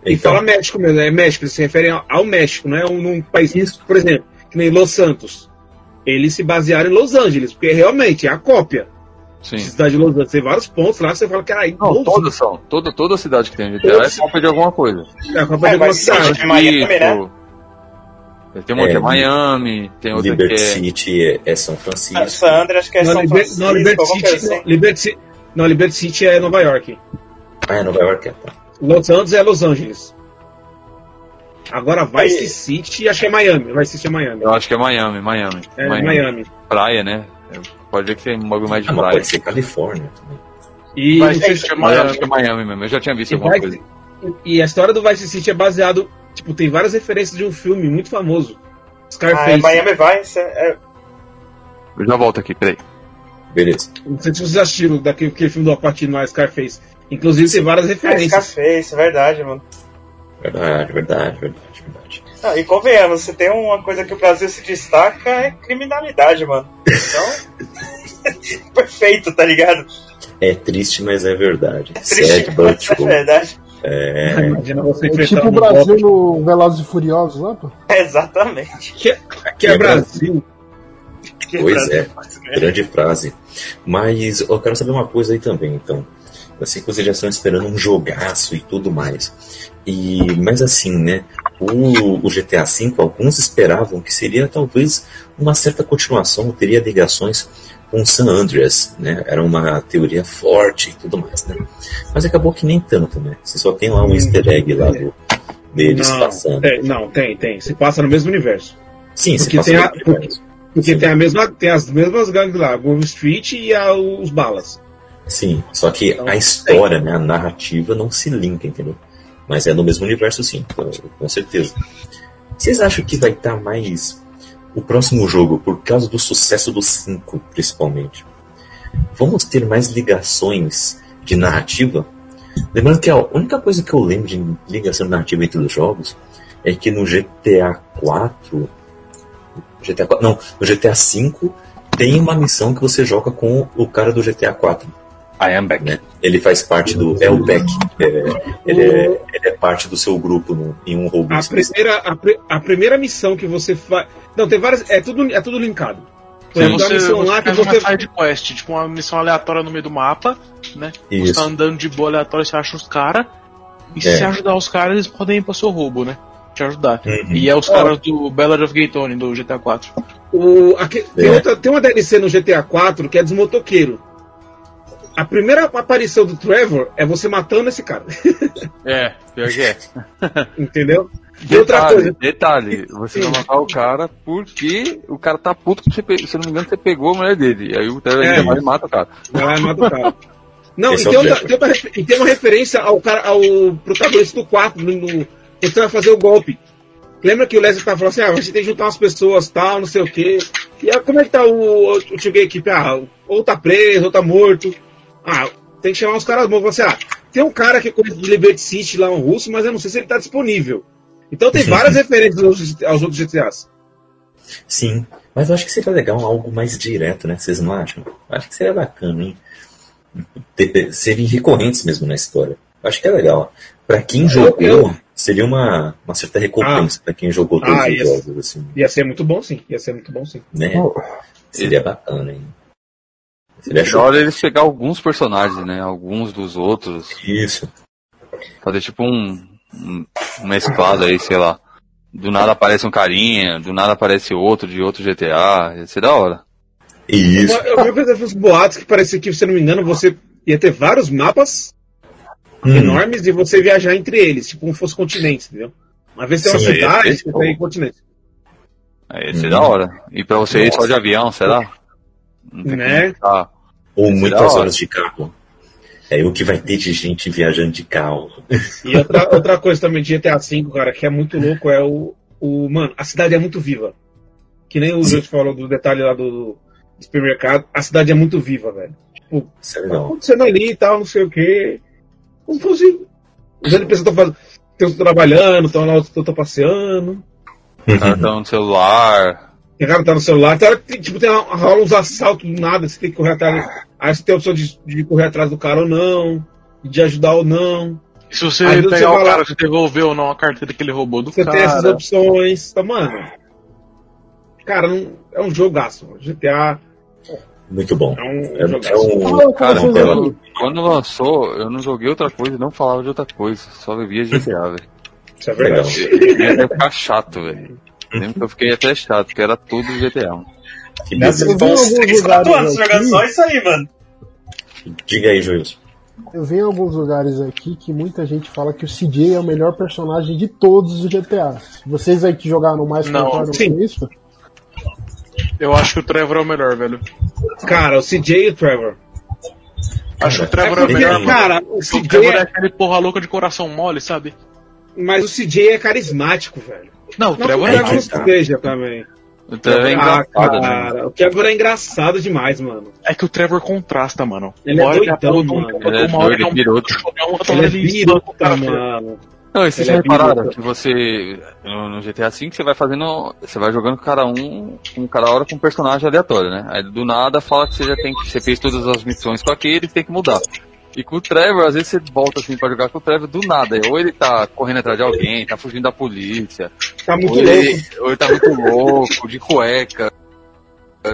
Speaker 6: E
Speaker 2: Então,
Speaker 6: fala México mesmo, é México, eles se referem ao, México, não é um, num país. Por exemplo, que nem Los Santos. Eles se basearam em Los Angeles, porque realmente é a cópia.
Speaker 5: Sim.
Speaker 6: A cidade de Los Angeles tem vários pontos lá, você fala que ah,
Speaker 5: Não, todas são. Toda, toda cidade que tem GTA é cópia de alguma coisa.
Speaker 6: é a cópia
Speaker 8: É,
Speaker 6: de alguma cidade.
Speaker 8: é Miami, né?
Speaker 5: Tem uma
Speaker 2: É,
Speaker 5: que é Miami, tem outra que
Speaker 2: Liberty
Speaker 5: é.
Speaker 2: City é, é São Francisco.
Speaker 8: Ah, San Andreas, acho que é
Speaker 6: Não,
Speaker 8: São
Speaker 6: Liber-
Speaker 8: Francisco,
Speaker 6: não, Liberty City, não,
Speaker 8: assim.
Speaker 6: Liberty City, não, Liberty City é Nova York.
Speaker 2: Ah, é Nova York, é, tá.
Speaker 6: Los Angeles é Los Angeles. Agora Vice. City, acho que é Miami. Vice City é Miami.
Speaker 5: Eu acho que é Miami, Miami.
Speaker 6: É Miami.
Speaker 5: Praia, né? Pode ver que tem um bagulho mais de
Speaker 2: Ah,
Speaker 5: praia.
Speaker 2: pode ser Califórnia também.
Speaker 6: E,
Speaker 7: ser de
Speaker 5: Mas eu
Speaker 7: Miami.
Speaker 5: acho que é Miami mesmo. Eu já tinha visto
Speaker 6: e,
Speaker 5: alguma
Speaker 6: Vice-
Speaker 5: coisa.
Speaker 6: e a história do Vice City é baseado. Tipo, tem várias referências de um filme muito famoso.
Speaker 8: Ah, é
Speaker 6: Scarface.
Speaker 8: Miami Vice. É,
Speaker 5: Eu já volto aqui, peraí.
Speaker 2: Beleza.
Speaker 6: Não sei se vocês assistiram daquele aquele filme do Alpatino lá, Scarface. Inclusive tem várias
Speaker 8: é
Speaker 6: referências.
Speaker 8: Scarface, é verdade, mano.
Speaker 2: Verdade, verdade, verdade, verdade.
Speaker 8: Não, e convenhamos, se tem uma coisa que o Brasil se destaca é criminalidade, mano. Então. Perfeito, tá ligado?
Speaker 2: É triste, mas é verdade.
Speaker 8: Triste,
Speaker 2: Sad but
Speaker 8: mas é
Speaker 2: true.
Speaker 8: verdade.
Speaker 2: É,
Speaker 6: Imagina você
Speaker 3: É
Speaker 6: enfrentar
Speaker 3: tipo
Speaker 6: um
Speaker 3: o Brasil no Velozes e Furiosos lá, pô.
Speaker 8: Exatamente.
Speaker 6: que, que é Brasil.
Speaker 8: Que
Speaker 2: Pois
Speaker 8: Brasil
Speaker 2: é.
Speaker 8: merda.
Speaker 2: grande frase. Mas eu quero saber uma coisa aí também, então. Sei que vocês já estão esperando um jogaço e tudo mais. E, mas assim, né? O, o GTA V, alguns esperavam que seria talvez uma certa continuação, teria ligações com San Andreas, né? Era uma teoria forte e tudo mais, né? Mas acabou que nem tanto, né? Você só tem lá um easter egg lá do, deles
Speaker 6: Não,
Speaker 2: passando.
Speaker 6: tem, não, tem, tem. Se passa no mesmo universo.
Speaker 2: Sim, se
Speaker 6: porque
Speaker 2: passa
Speaker 6: tem a-
Speaker 2: universo.
Speaker 6: Porque
Speaker 2: Sim.
Speaker 6: tem, a mesma, tem as mesmas gangues lá, Grove Street e a- os balas.
Speaker 2: Sim, só que
Speaker 6: Então,
Speaker 2: a história, né, a narrativa não se linka, entendeu? Mas é no mesmo universo, sim, com, com certeza. Vocês acham que vai estar mais o próximo jogo, por causa do sucesso do 5, principalmente? Vamos ter mais ligações de narrativa? Lembrando que a única coisa que eu lembro de ligação narrativa entre os jogos é que no GTA 4. GTA 4 não, no GTA 5 tem uma missão que você joga com o cara do GTA 4
Speaker 5: I am back.
Speaker 2: né? Ele faz parte do. É o Beck. É, ele, é, ele é parte do seu grupo no, em um roubo.
Speaker 6: A primeira, a, a primeira missão que você faz. Não, tem várias. É tudo, é tudo linkado. Por
Speaker 7: Então
Speaker 6: exemplo,
Speaker 7: você,
Speaker 6: missão
Speaker 7: você
Speaker 6: lá que
Speaker 7: faz
Speaker 6: você.
Speaker 7: uma side quest, tipo uma missão aleatória no meio do mapa, né? Você
Speaker 2: Isso.
Speaker 7: tá andando de boa aleatória, você acha os caras. E se
Speaker 2: É.
Speaker 7: você ajudar os caras, eles podem ir pro seu roubo, né? Te ajudar.
Speaker 2: Uhum.
Speaker 7: E é os caras do Ballad of Gay Tony, do GTA 4.
Speaker 6: O, aque- tem,
Speaker 2: É.
Speaker 6: outra, tem uma DLC no GTA 4 que é dos motoqueiros. A primeira aparição do Trevor é você matando esse cara.
Speaker 5: É, pior que é.
Speaker 6: Entendeu? E outra
Speaker 5: Detalhe,
Speaker 6: coisa.
Speaker 5: detalhe, você vai matar o cara porque o cara tá puto que você, pe- se não me engano, você pegou a mulher dele. Aí o Trevor
Speaker 6: É.
Speaker 5: ainda vai e mata o cara.
Speaker 6: Vai e mata o cara. Não, e
Speaker 2: é
Speaker 6: tem,
Speaker 2: o
Speaker 6: outra, tem outra e tem uma referência ao, cara, ao protagonista do 4, no, no- quando você vai fazer o golpe. Lembra que o Leslie tava falando assim, ah, você tem que juntar umas pessoas, tal, não sei o quê. E aí, como é que tá o, o tio gay equipe? Ah, ou tá preso, ou tá morto. Ah, tem que chamar uns caras bons. Você, ah, tem um cara que é conhece de Liberty City lá, um russo, mas eu não sei se ele tá disponível. Então tem várias referências aos, aos outros GTAs.
Speaker 2: Sim, mas eu acho que seria legal algo mais direto, né? Vocês não acham? Acho que seria bacana, hein? Serem recorrentes mesmo na história. Acho que é legal. Pra quem jogou,
Speaker 6: eu-
Speaker 2: seria uma, uma certa recompensa pra quem jogou todos
Speaker 6: Ah,
Speaker 2: os
Speaker 6: ia-
Speaker 2: jogos, assim,
Speaker 6: Ia ser muito bom, sim. Ia ser muito bom, sim.
Speaker 2: né?
Speaker 3: Oh,
Speaker 2: Seria bacana, hein? Seria
Speaker 5: É
Speaker 2: show.
Speaker 5: hora eles pegar alguns personagens, né? Alguns dos outros.
Speaker 2: Isso.
Speaker 5: Fazer tipo um, um um mesclado aí, sei lá. Do nada aparece um carinha, do nada aparece outro de outro GTA. Ia ser da hora.
Speaker 2: Isso.
Speaker 6: Eu, eu vi uns boatos que parecia que, se eu não me engano, você ia ter vários mapas
Speaker 2: Hum,
Speaker 6: enormes e você viajar entre eles, tipo como fosse continentes, entendeu? Uma vez tem uma
Speaker 2: Sim,
Speaker 6: cidade,
Speaker 5: esse-
Speaker 6: você tem continente.
Speaker 5: Aí ia ser
Speaker 2: Hum.
Speaker 5: da hora. E pra você ir só
Speaker 2: Nossa.
Speaker 5: de avião, será? Não tem
Speaker 6: Né?
Speaker 5: como tá.
Speaker 2: Ou
Speaker 5: Seria
Speaker 2: muitas horas de carro. É o que vai ter de gente viajando de carro.
Speaker 6: E outra, outra coisa também de GTA V, cara, que é muito louco, é o, o. Mano, a cidade é muito viva. Que nem o Júlio falou do detalhe lá do, do supermercado. A cidade é muito viva, velho. Tipo,
Speaker 2: Isso é
Speaker 6: tá acontecendo ali e tal, não sei o quê. Como fosse. Os NPCs estão fazendo. Estão trabalhando, estão lá, estão passeando.
Speaker 5: O cara tá no celular.
Speaker 6: O cara tá no celular, tem hora que, tipo, tem, rola uns assaltos do nada, você tem que correr atrás. Aí você tem a opção de, de correr atrás do cara ou não, de ajudar ou não.
Speaker 7: E se você
Speaker 6: Aí você
Speaker 7: pegar
Speaker 6: vai
Speaker 7: o
Speaker 6: lá-
Speaker 7: cara, você devolver ou não a carteira que ele roubou do
Speaker 6: Você
Speaker 7: cara.
Speaker 6: tem essas opções, tá, mano? Cara, não, é um jogaço. mano. GTA
Speaker 2: Muito bom.
Speaker 6: é um,
Speaker 2: É, é
Speaker 6: jogaço.
Speaker 3: Fala
Speaker 2: um. Cara,
Speaker 3: aí.
Speaker 5: Quando lançou, eu não joguei outra coisa e não falava de outra coisa. Só vivia GTA, velho.
Speaker 6: Isso é verdade.
Speaker 5: Ia ficar chato, velho. Lembro que eu fiquei até chato, porque era tudo GTA.
Speaker 2: Que
Speaker 8: Nessa estão uns
Speaker 3: alguns
Speaker 8: 3, 4
Speaker 3: lugares
Speaker 8: anos
Speaker 3: aqui.
Speaker 8: jogando só isso aí, mano.
Speaker 2: Diga aí, Júlio.
Speaker 3: Eu vi em alguns lugares aqui que muita gente fala que o CJ é o melhor personagem de todos os GTAs. Vocês aí que jogaram mais
Speaker 7: Não,
Speaker 3: concordam
Speaker 6: sim.
Speaker 3: com isso?
Speaker 7: Eu acho que o Trevor é o melhor, velho.
Speaker 6: Cara, o CJ e o Trevor.
Speaker 7: Acho que o Trevor é o
Speaker 6: porque,
Speaker 7: melhor,
Speaker 6: cara, o
Speaker 7: O
Speaker 6: CJ
Speaker 7: Trevor é
Speaker 6: é,
Speaker 7: aquele porra louca de coração mole, sabe?
Speaker 6: mas o CJ é carismático, velho.
Speaker 7: Não, o Trevor é
Speaker 2: que
Speaker 6: não seja também.
Speaker 5: O Trevor é
Speaker 6: ah,
Speaker 5: engraçado, né?
Speaker 6: cara, o Trevor é engraçado demais, mano.
Speaker 7: É que o Trevor contrasta, mano.
Speaker 6: Ele é doidão,
Speaker 7: um,
Speaker 6: mano.
Speaker 5: Ele é doido,
Speaker 7: ele é um hora
Speaker 6: é
Speaker 7: ele
Speaker 6: biruta,
Speaker 7: cara,
Speaker 6: mano.
Speaker 5: Não, e vocês
Speaker 6: é
Speaker 5: repararam
Speaker 6: biruta.
Speaker 5: que você, no, no GTA V, você vai fazendo, você vai jogando cada um, um cada hora com um personagem aleatório, né? Aí do nada fala que você já tem que, você fez todas as missões com aquele e tem que mudar. E com o Trevor, às vezes você volta assim pra jogar com o Trevor do nada. Ou ele tá correndo atrás de alguém, tá fugindo da polícia,
Speaker 6: Tá muito
Speaker 5: ou
Speaker 6: louco.
Speaker 5: ele, ou ele tá muito louco, de cueca,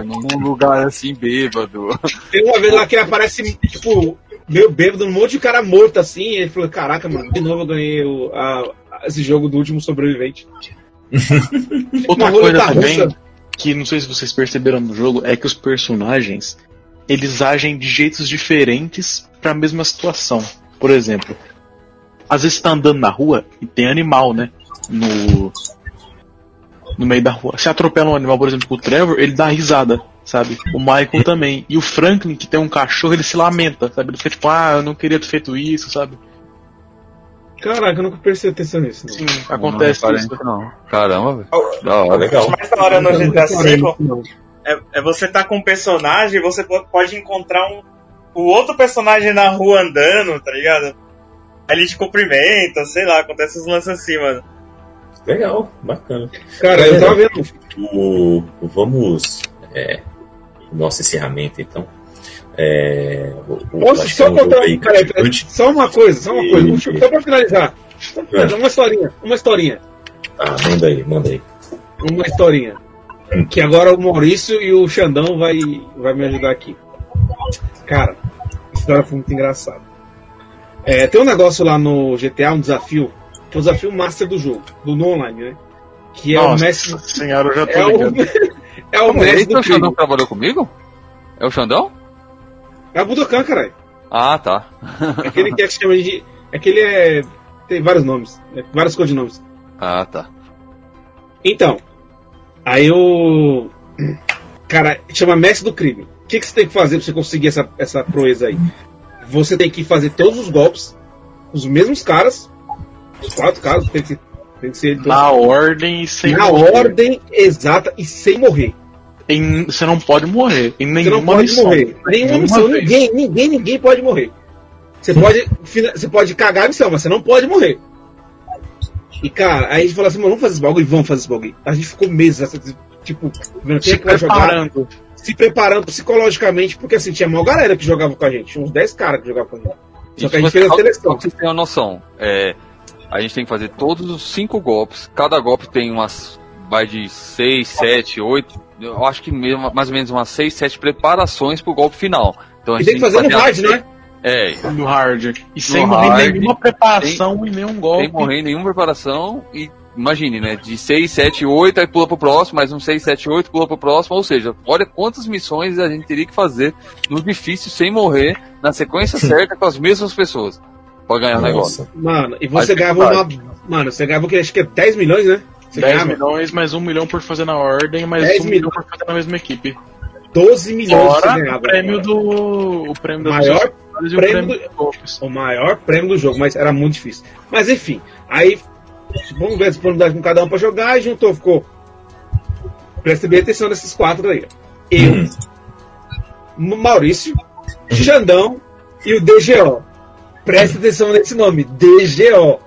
Speaker 5: num lugar assim bêbado.
Speaker 6: Tem uma vez lá que ele aparece, tipo, meio bêbado, um monte de cara morto assim, e ele falou, caraca, mano, de novo eu ganhei o, a- esse jogo do último sobrevivente.
Speaker 7: Outra coisa também,
Speaker 6: russa.
Speaker 7: que não sei se vocês perceberam no jogo, é que os personagens, eles agem de jeitos diferentes pra mesma situação. Por exemplo, às vezes tá andando na rua e tem animal, né? No, no meio da rua. Se atropela um animal, por exemplo, com o Trevor, ele dá risada, sabe? O Michael também. E o Franklin, que tem um cachorro, ele se lamenta, sabe? Ele fica tipo, ah, eu não queria ter feito isso, sabe?
Speaker 6: Caraca, eu nunca prestei atenção nisso. Não.
Speaker 7: Sim, acontece
Speaker 5: não,
Speaker 7: isso.
Speaker 5: reparei Não. Caramba, velho.
Speaker 8: Oh,
Speaker 5: Da hora.
Speaker 2: Legal.
Speaker 8: O mais da hora no
Speaker 6: Nunca
Speaker 8: GTA
Speaker 6: reparei
Speaker 8: V
Speaker 6: nisso, não.
Speaker 8: É, é você tá com um personagem e você po- pode encontrar um, o outro personagem na rua andando, tá ligado? Aí ele te cumprimenta, sei lá, acontece uns lances assim, mano.
Speaker 2: Legal, bacana.
Speaker 6: Cara, eu tava vendo.
Speaker 2: O, o- vamos. É, nosso encerramento, então. É, o, que
Speaker 6: só
Speaker 2: é um
Speaker 6: contar.
Speaker 2: aí cativante.
Speaker 6: só uma coisa, só uma
Speaker 2: E-
Speaker 6: coisa. Só pra finalizar. Só pra finalizar, Uma historinha, uma historinha.
Speaker 2: Ah, manda aí, manda aí.
Speaker 6: Uma historinha. Que agora o Maurício e o Xandão vai, vai me ajudar aqui. Cara, história foi muito engraçada. É, tem um negócio lá no GTA, um desafio, que é o desafio master do jogo, do no online, né? Que é o
Speaker 7: Nossa
Speaker 6: mestre.
Speaker 7: senhora, eu já tô
Speaker 6: É o,
Speaker 7: ligado.
Speaker 6: é o
Speaker 5: Como,
Speaker 6: mestre
Speaker 5: é
Speaker 6: do
Speaker 5: o Xandão trabalhou comigo? É o Xandão?
Speaker 6: É o Budokan, caralho.
Speaker 5: Ah, tá.
Speaker 6: Aquele que é que chama de. Aquele é. Tem vários nomes, né? vários codinomes.
Speaker 5: Ah, tá.
Speaker 6: Então, aí o. Cara, chama mestre do crime. O que, que você tem que fazer pra você conseguir essa, essa proeza aí? Você tem que fazer todos os golpes, os mesmos caras, os quatro caras, tem que, tem que ser
Speaker 7: Na ordem e sem
Speaker 6: na
Speaker 7: morrer.
Speaker 6: ordem exata e sem morrer.
Speaker 7: Em- você não pode morrer. Em
Speaker 6: Você
Speaker 7: nenhuma
Speaker 6: não pode
Speaker 7: missão.
Speaker 6: morrer. Nenhuma missão,
Speaker 7: vez.
Speaker 6: ninguém, ninguém, ninguém pode morrer. Você pode, você pode cagar a missão, mas você não pode morrer. E cara, aí a gente falou assim, mano, vamos fazer esse bagulho? Vamos fazer esse bagulho. A gente ficou meses, assim, tipo, vendo quem é que vai jogar,
Speaker 7: Preparando.
Speaker 6: se preparando psicologicamente, porque assim, tinha uma galera que jogava com a gente, tinha uns 10 caras que jogavam com a gente. Só que a gente fez a seleção.
Speaker 5: Vocês terem uma noção, é, a gente tem que fazer todos os cinco golpes. Cada golpe tem umas. Vai de 6, 7, 8. Eu acho que mesmo, mais ou menos umas 6, 7 preparações pro golpe final. Então a
Speaker 6: E
Speaker 5: gente
Speaker 6: tem que fazer no
Speaker 5: a-
Speaker 6: né?
Speaker 5: É,
Speaker 7: No hard. E sem morrer
Speaker 5: hard,
Speaker 7: nenhuma preparação e nenhum golpe.
Speaker 5: sem morrer em nenhuma preparação e imagine, né? De 6, 7, 8, aí pula pro próximo, mais um 6, 7, 8, pula pro próximo. Ou seja, olha quantas missões a gente teria que fazer no difícil sem morrer, na sequência certa, com as mesmas pessoas. Pra ganhar o negócio.
Speaker 6: Mano, e você ganhava uma. Mano, você ganhava o que? Acho que é 10 milhões, né? Você
Speaker 7: 10
Speaker 6: ganhava
Speaker 7: milhões, mais 1 milhão por fazer na ordem, mais
Speaker 6: 10
Speaker 7: 1 milhão por fazer na mesma equipe.
Speaker 6: 12 milhões que você
Speaker 7: Fora
Speaker 6: ganhava.
Speaker 7: o prêmio do. O prêmio das
Speaker 6: Maior prêmio
Speaker 7: prêmio dos golpes.
Speaker 6: o maior prêmio do jogo, mas era muito difícil. Mas enfim, aí vamos ver a disponibilidade com cada um pra jogar e juntou, ficou. Presta bem atenção nesses quatro aí. Eu,
Speaker 2: Hum.
Speaker 6: Maurício, Xandão e o DGO. Presta atenção nesse nome, DGO.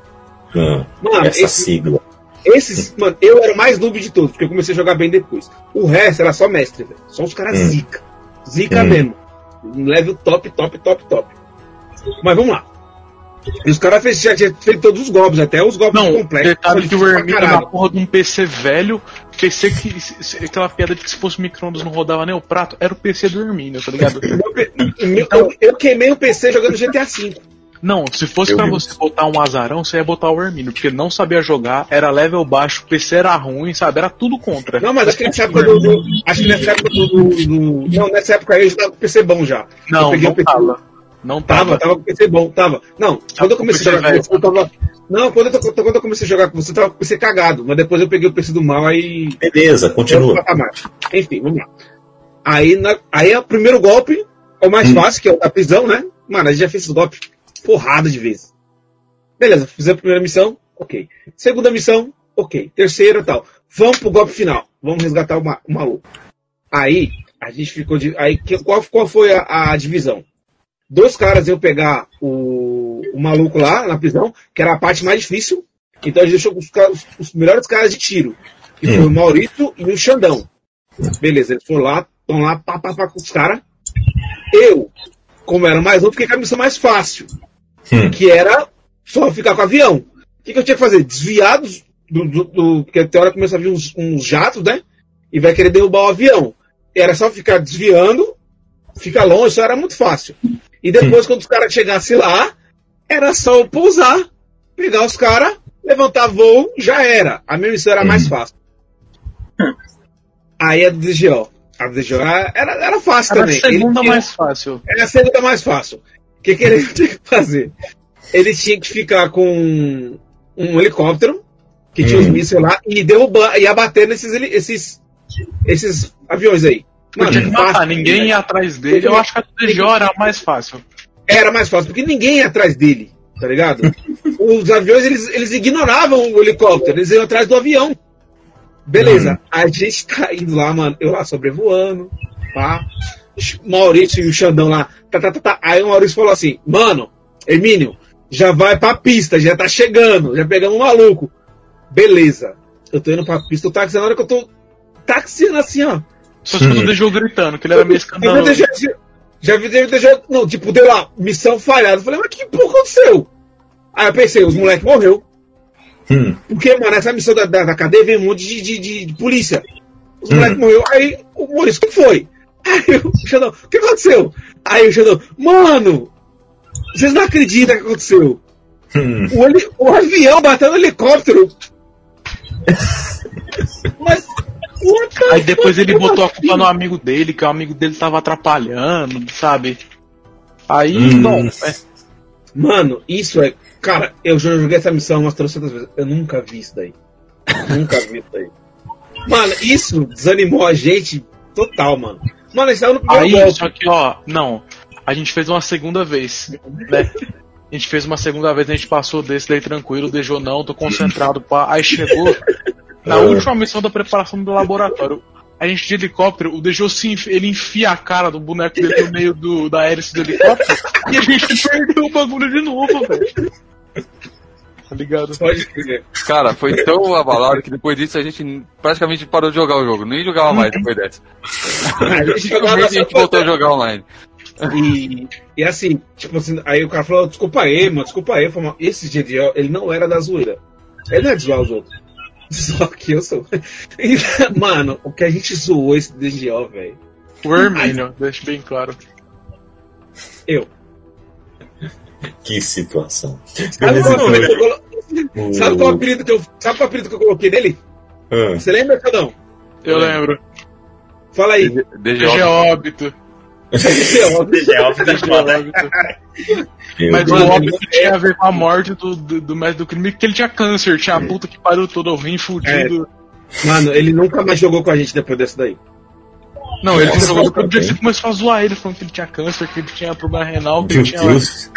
Speaker 2: Ah,
Speaker 6: Mano,
Speaker 2: essa
Speaker 6: esse,
Speaker 2: sigla.
Speaker 6: Esses, mano, eu era o mais noob de todos, porque eu comecei a jogar bem depois. O resto era só mestre, velho. Só os caras
Speaker 2: Hum.
Speaker 6: zica. Zica
Speaker 2: Hum.
Speaker 6: mesmo. Um level top, top, top, top. Mas vamos lá. E os caras fez- já tinham feito todos os golpes, até os golpes
Speaker 7: Não,
Speaker 6: completos.
Speaker 7: detalhe que o Hermínio
Speaker 6: caralho.
Speaker 7: na porra de um PC velho, PC que. Aquela piada de que se fosse micro-ondas não rodava nem o prato, era o PC do Hermínio, tá ligado?
Speaker 6: Meu meu- eu, eu queimei o PC jogando GTA V.
Speaker 7: Não, se fosse
Speaker 2: vi
Speaker 7: você botar um azarão, você ia botar o Hermínio, porque ele não sabia jogar, era level baixo, o PC era ruim, sabe? Era tudo contra.
Speaker 6: Não, mas acho que nessa época do. do- acho que nessa época do, do- do- Não, nessa época aí eu já tava com o PC bom já.
Speaker 7: não,
Speaker 6: peguei
Speaker 7: não
Speaker 6: PC.
Speaker 7: tava. Não
Speaker 6: Tava,
Speaker 7: tava.
Speaker 6: tava com o PC bom, tava. Não, quando eu comecei a jogar com
Speaker 7: velho.
Speaker 6: você, eu tava. Não, quando eu, tô- quando eu comecei a jogar com você, eu tava com o PC cagado. Mas depois eu peguei o PC do mal aí.
Speaker 2: Beleza, continua.
Speaker 6: Enfim, vamos lá. Aí, na, aí é o primeiro golpe, é o mais
Speaker 2: Hum.
Speaker 6: fácil, que é o da prisão, né? Mano, a gente já fez esses golpes porrada de vezes. Beleza, fizemos a primeira missão, ok. Segunda missão, ok. Terceira tal. Vamos pro golpe final. Vamos resgatar o, ma- o maluco. Aí, a gente ficou de. Aí, qual, qual foi a, a divisão? Dois caras iam pegar o, o maluco lá na prisão, que era a parte mais difícil. Então a gente deixou os, os- os melhores caras de tiro. Que foi o Maurício e o Xandão. Beleza, eles foram lá, estão lá, pá, pá, pá, com os caras. Eu, como era mais novo, fiquei com a missão mais fácil.
Speaker 2: Hum.
Speaker 6: Que era só ficar com o avião. O que, que eu tinha que fazer? Desviar dos- do, do, do- Porque até a hora começa a vir uns, uns jatos, né? E vai querer derrubar o avião. Era só ficar desviando, ficar longe, só era muito fácil. E depois, quando os caras chegassem lá, era só eu pousar, pegar os caras, levantar voo, já era. A minha missão era mais fácil. Aí a do DGO. A do DGO era, era, era fácil
Speaker 7: Era a
Speaker 6: também.
Speaker 7: segunda
Speaker 6: Ele tinha-
Speaker 7: mais fácil.
Speaker 6: era a segunda mais fácil. O que, que ele tinha que fazer? Ele tinha que ficar com um helicóptero, que tinha os
Speaker 2: Hum.
Speaker 6: mísseis lá, e derrubar, e abater nesses, esses, esses aviões aí.
Speaker 7: Não tinha que matar,
Speaker 6: fácil.
Speaker 7: ninguém ia atrás dele. Eu acho que a DGO era mais fácil.
Speaker 6: Era mais fácil, porque ninguém ia atrás dele, tá ligado? Os aviões, eles, eles ignoravam o helicóptero, eles iam atrás do avião. Beleza, a gente tá indo lá, mano, eu lá sobrevoando, pá. Maurício e o Xandão lá, tá, tá, tá, tá. Aí o Maurício falou assim, mano, Hermínio, já vai pra pista, já tá chegando, já pegamos um maluco. Beleza, eu tô indo pra pista, eu táxi, na hora que eu tô taxiando assim, ó.
Speaker 7: Só se o DGO gritando, que ele era meio escandaloso.
Speaker 6: já, já vi já, já, não, tipo, deu lá, missão falhada. Eu falei, mas que porra aconteceu? Aí eu pensei, os moleques morreu.
Speaker 2: Hum.
Speaker 6: Porque, mano, essa missão da, da, da cadeia veio um monte de, de, de, de polícia. Os
Speaker 2: Hum.
Speaker 6: moleques morreu. Aí o Maurício, o que foi? Aí o Xandão, o que aconteceu? Aí o Xandão, mano, vocês não acreditam o que aconteceu.
Speaker 2: Hum.
Speaker 6: O, heli- o avião bateu no helicóptero. Mas.
Speaker 7: Aí depois ele botou a
Speaker 6: assim?
Speaker 7: culpa no amigo dele, que o amigo dele tava atrapalhando, sabe? Aí,
Speaker 2: Hum.
Speaker 7: bom, é,
Speaker 6: Mano, isso é. Cara, eu já joguei essa missão umas 300 vezes. Eu nunca vi isso daí. nunca vi isso daí. Mano, isso desanimou a gente total, mano. Mano, isso saiu no primeiro
Speaker 7: Aí,
Speaker 6: golpe.
Speaker 7: só que, ó, não. A gente fez uma segunda vez, né? A gente fez uma segunda vez, a gente passou desse daí tranquilo, deixou não, tô concentrado, pá. Aí chegou na última missão da preparação do laboratório. A gente de helicóptero, o Dejo se ele enfia a cara do boneco dele no meio do, da hélice do helicóptero e a gente perdeu o bagulho de novo, velho. Tá ligado?
Speaker 6: Pode crer.
Speaker 5: Cara, foi tão abalado que depois disso a gente praticamente parou de jogar o jogo. Nem jogava mais depois dessa.
Speaker 6: A gente jogava
Speaker 5: a gente voltou a jogar online.
Speaker 6: E, e assim, tipo assim, aí o cara falou, desculpa aí, mano, desculpa aí. Eu falei, esse GDL, ele não era da zoeira. Ele não é de zoar os outros. Só que eu sou. E, mano, o que a gente zoou esse DGO, velho.
Speaker 7: O Hermínio, deixa bem claro.
Speaker 6: Eu.
Speaker 2: Que situação.
Speaker 6: Sabe qual,
Speaker 2: Beleza,
Speaker 6: apelido colo- sabe qual apelido que eu. Sabe qual apelido que eu coloquei nele?
Speaker 2: ah,
Speaker 6: Você lembra, Cadão?
Speaker 7: Eu lembro.
Speaker 6: Fala aí.
Speaker 5: DG
Speaker 7: DG óbito.
Speaker 8: Foda.
Speaker 2: meu
Speaker 7: Mas o óbito tinha a ver com a morte do, do, do mestre do crime, porque ele tinha câncer, tinha a puta que pariu todo o rim fudido.
Speaker 6: Mano, ele nunca mais jogou com a gente depois desse daí.
Speaker 7: Não, ele
Speaker 2: Nossa,
Speaker 7: jogou do dia que você começou a zoar ele, falando que ele tinha câncer, que ele tinha problema renal, que
Speaker 2: Meu
Speaker 7: ele tinha.
Speaker 2: Deus.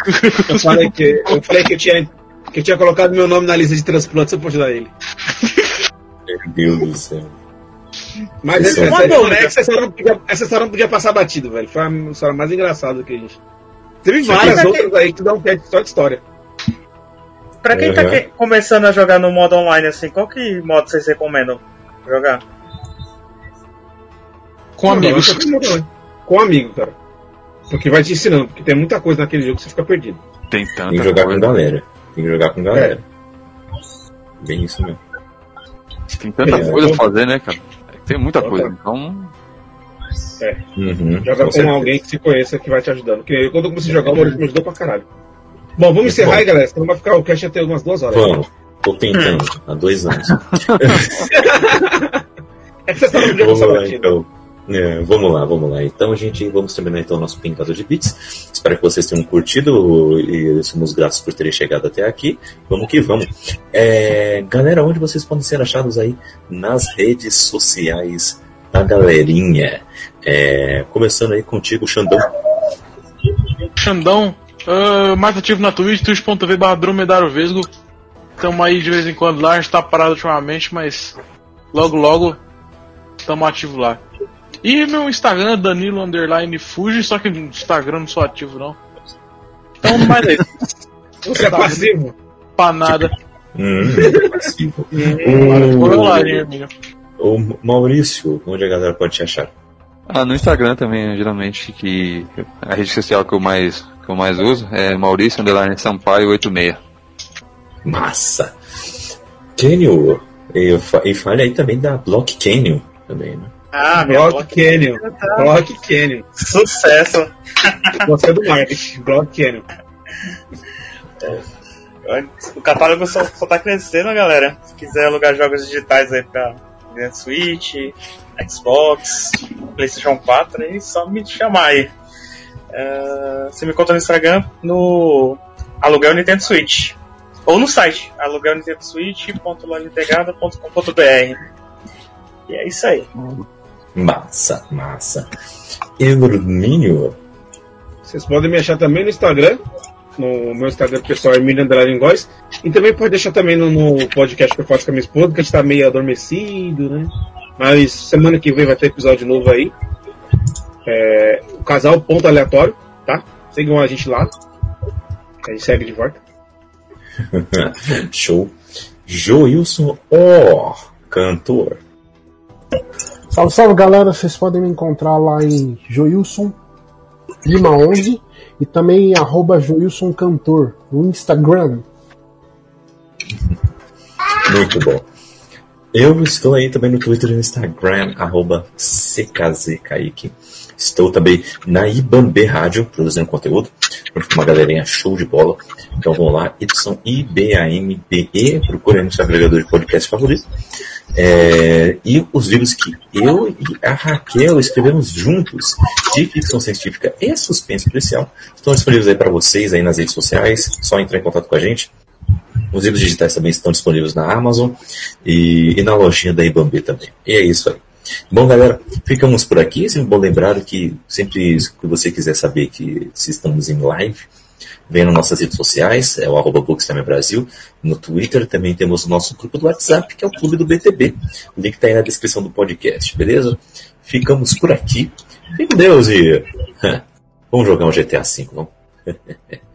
Speaker 6: Eu falei que eu, falei que eu, tinha, que eu tinha colocado meu nome na lista de transplantes só pra ajudar ele.
Speaker 2: Meu Deus do céu.
Speaker 6: Mas essa,
Speaker 8: é bom,
Speaker 6: história, essa, história não podia, essa história não podia passar batido, velho. Foi a história mais engraçada que a gente. Teve várias
Speaker 8: pra
Speaker 6: outras aí que dão pé só de história.
Speaker 8: Pra quem tá
Speaker 2: Uhum.
Speaker 8: que- começando a jogar no modo online assim, qual que modo vocês recomendam jogar?
Speaker 7: Com amigos.
Speaker 6: Com amigo, cara. Porque vai te ensinando, porque tem muita coisa naquele jogo que você fica perdido.
Speaker 5: Tem
Speaker 2: Tem
Speaker 5: tanta
Speaker 2: que jogar com galera. Tem que jogar com galera. Bem isso mesmo.
Speaker 5: Tem tanta
Speaker 2: É,
Speaker 5: coisa
Speaker 6: eu-
Speaker 5: pra fazer, né, cara? Tem muita
Speaker 6: Total.
Speaker 5: coisa. Então,
Speaker 2: Uhum,
Speaker 6: Joga com,
Speaker 2: certeza.
Speaker 6: alguém que se conheça que vai te ajudando. Porque eu, quando eu comecei a jogar, o Maurício me ajudou pra caralho. Bom, vamos encerrar
Speaker 2: bom.
Speaker 6: aí, galera, senão vai ficar o cast até umas duas horas.
Speaker 2: Vamos. Tô tentando, há dois anos.
Speaker 6: É que essa história não podia
Speaker 2: vamos lá,
Speaker 6: batido.
Speaker 2: então. É, vamos lá, vamos lá. Então, gente, vamos terminar então o nosso pintado de bits. Espero que vocês tenham curtido e somos gratos por terem chegado até aqui. Vamos que vamos. É, galera, onde vocês podem ser achados aí nas redes sociais da galerinha? É, começando aí contigo, Xandão.
Speaker 7: Xandão, ah, mais ativo na Twitch, twitch.tv barra. Tamo aí de vez em quando lá, a gente tá parado ultimamente, mas logo logo tamo ativo lá. E meu Instagram é Danilo Underline Fuji, só que no Instagram não sou ativo não. Então mais é isso.
Speaker 6: Você é passivo?
Speaker 7: Pra nada.
Speaker 2: Hum, passivo.
Speaker 7: Vou lá,
Speaker 2: o, o Maurício, onde a galera pode te achar?
Speaker 5: ah, no Instagram também, geralmente, que a rede social que eu mais, que eu mais uso é Maurício Underline Sampaio 86.
Speaker 2: Massa! Canyon, e, e fale aí também da Block Canyon também, né?
Speaker 8: Ah,
Speaker 6: Block
Speaker 8: block
Speaker 6: Canyon. Block Canyon.
Speaker 8: Sucesso!
Speaker 6: Você é do marketing. Block Canyon.
Speaker 8: O catálogo só, só tá crescendo, galera. Se quiser alugar jogos digitais aí pra Nintendo Switch, Xbox, PlayStation 4, aí só me chamar aí. É, você me conta no Instagram no Aluguel Nintendo Switch. Ou no site, aluguelnintendoswitch.lonintegrada.com.br. E é isso aí.
Speaker 2: Massa, massa. Hermínio,
Speaker 6: Vocês podem me achar também no Instagram. No meu Instagram pessoal é Miriam Underline Góes. E também pode deixar também no, no podcast que eu faço com a minha esposa, que a gente tá meio adormecido, né? Mas semana que vem vai ter episódio novo aí. É, o casal ponto aleatório, tá? Sigam a gente lá. A gente segue de volta.
Speaker 2: show. Joilson, ó, cantor.
Speaker 3: Salve, salve galera, vocês podem me encontrar lá em Joilson Lima 11 e também arroba Joilson Cantor no Instagram.
Speaker 2: Muito bom. Eu estou aí também no Twitter e no Instagram, arroba CKZKaique. Estou também na Ibambe Rádio, produzindo conteúdo, junto com uma galerinha show de bola. Então vão lá, edição IBAMBE, procurem no seu agregador de podcast favorito. É, e os livros que eu e a Raquel escrevemos juntos, de ficção científica e suspense policial, estão disponíveis aí para vocês aí nas redes sociais. Só entrar em contato com a gente. Os livros digitais também estão disponíveis na Amazon e, e na lojinha da Ibambe também. E é isso aí. Bom, galera, ficamos por aqui. Sempre bom lembrar que sempre que você quiser saber que se estamos em live, vem nas nossas redes sociais, é o arroba Brasil. No Twitter também temos o nosso grupo do WhatsApp, que é o Clube do BTB. O link está aí na descrição do podcast, beleza? Ficamos por aqui. Fique com Deus e vamos jogar um GTA V, vamos?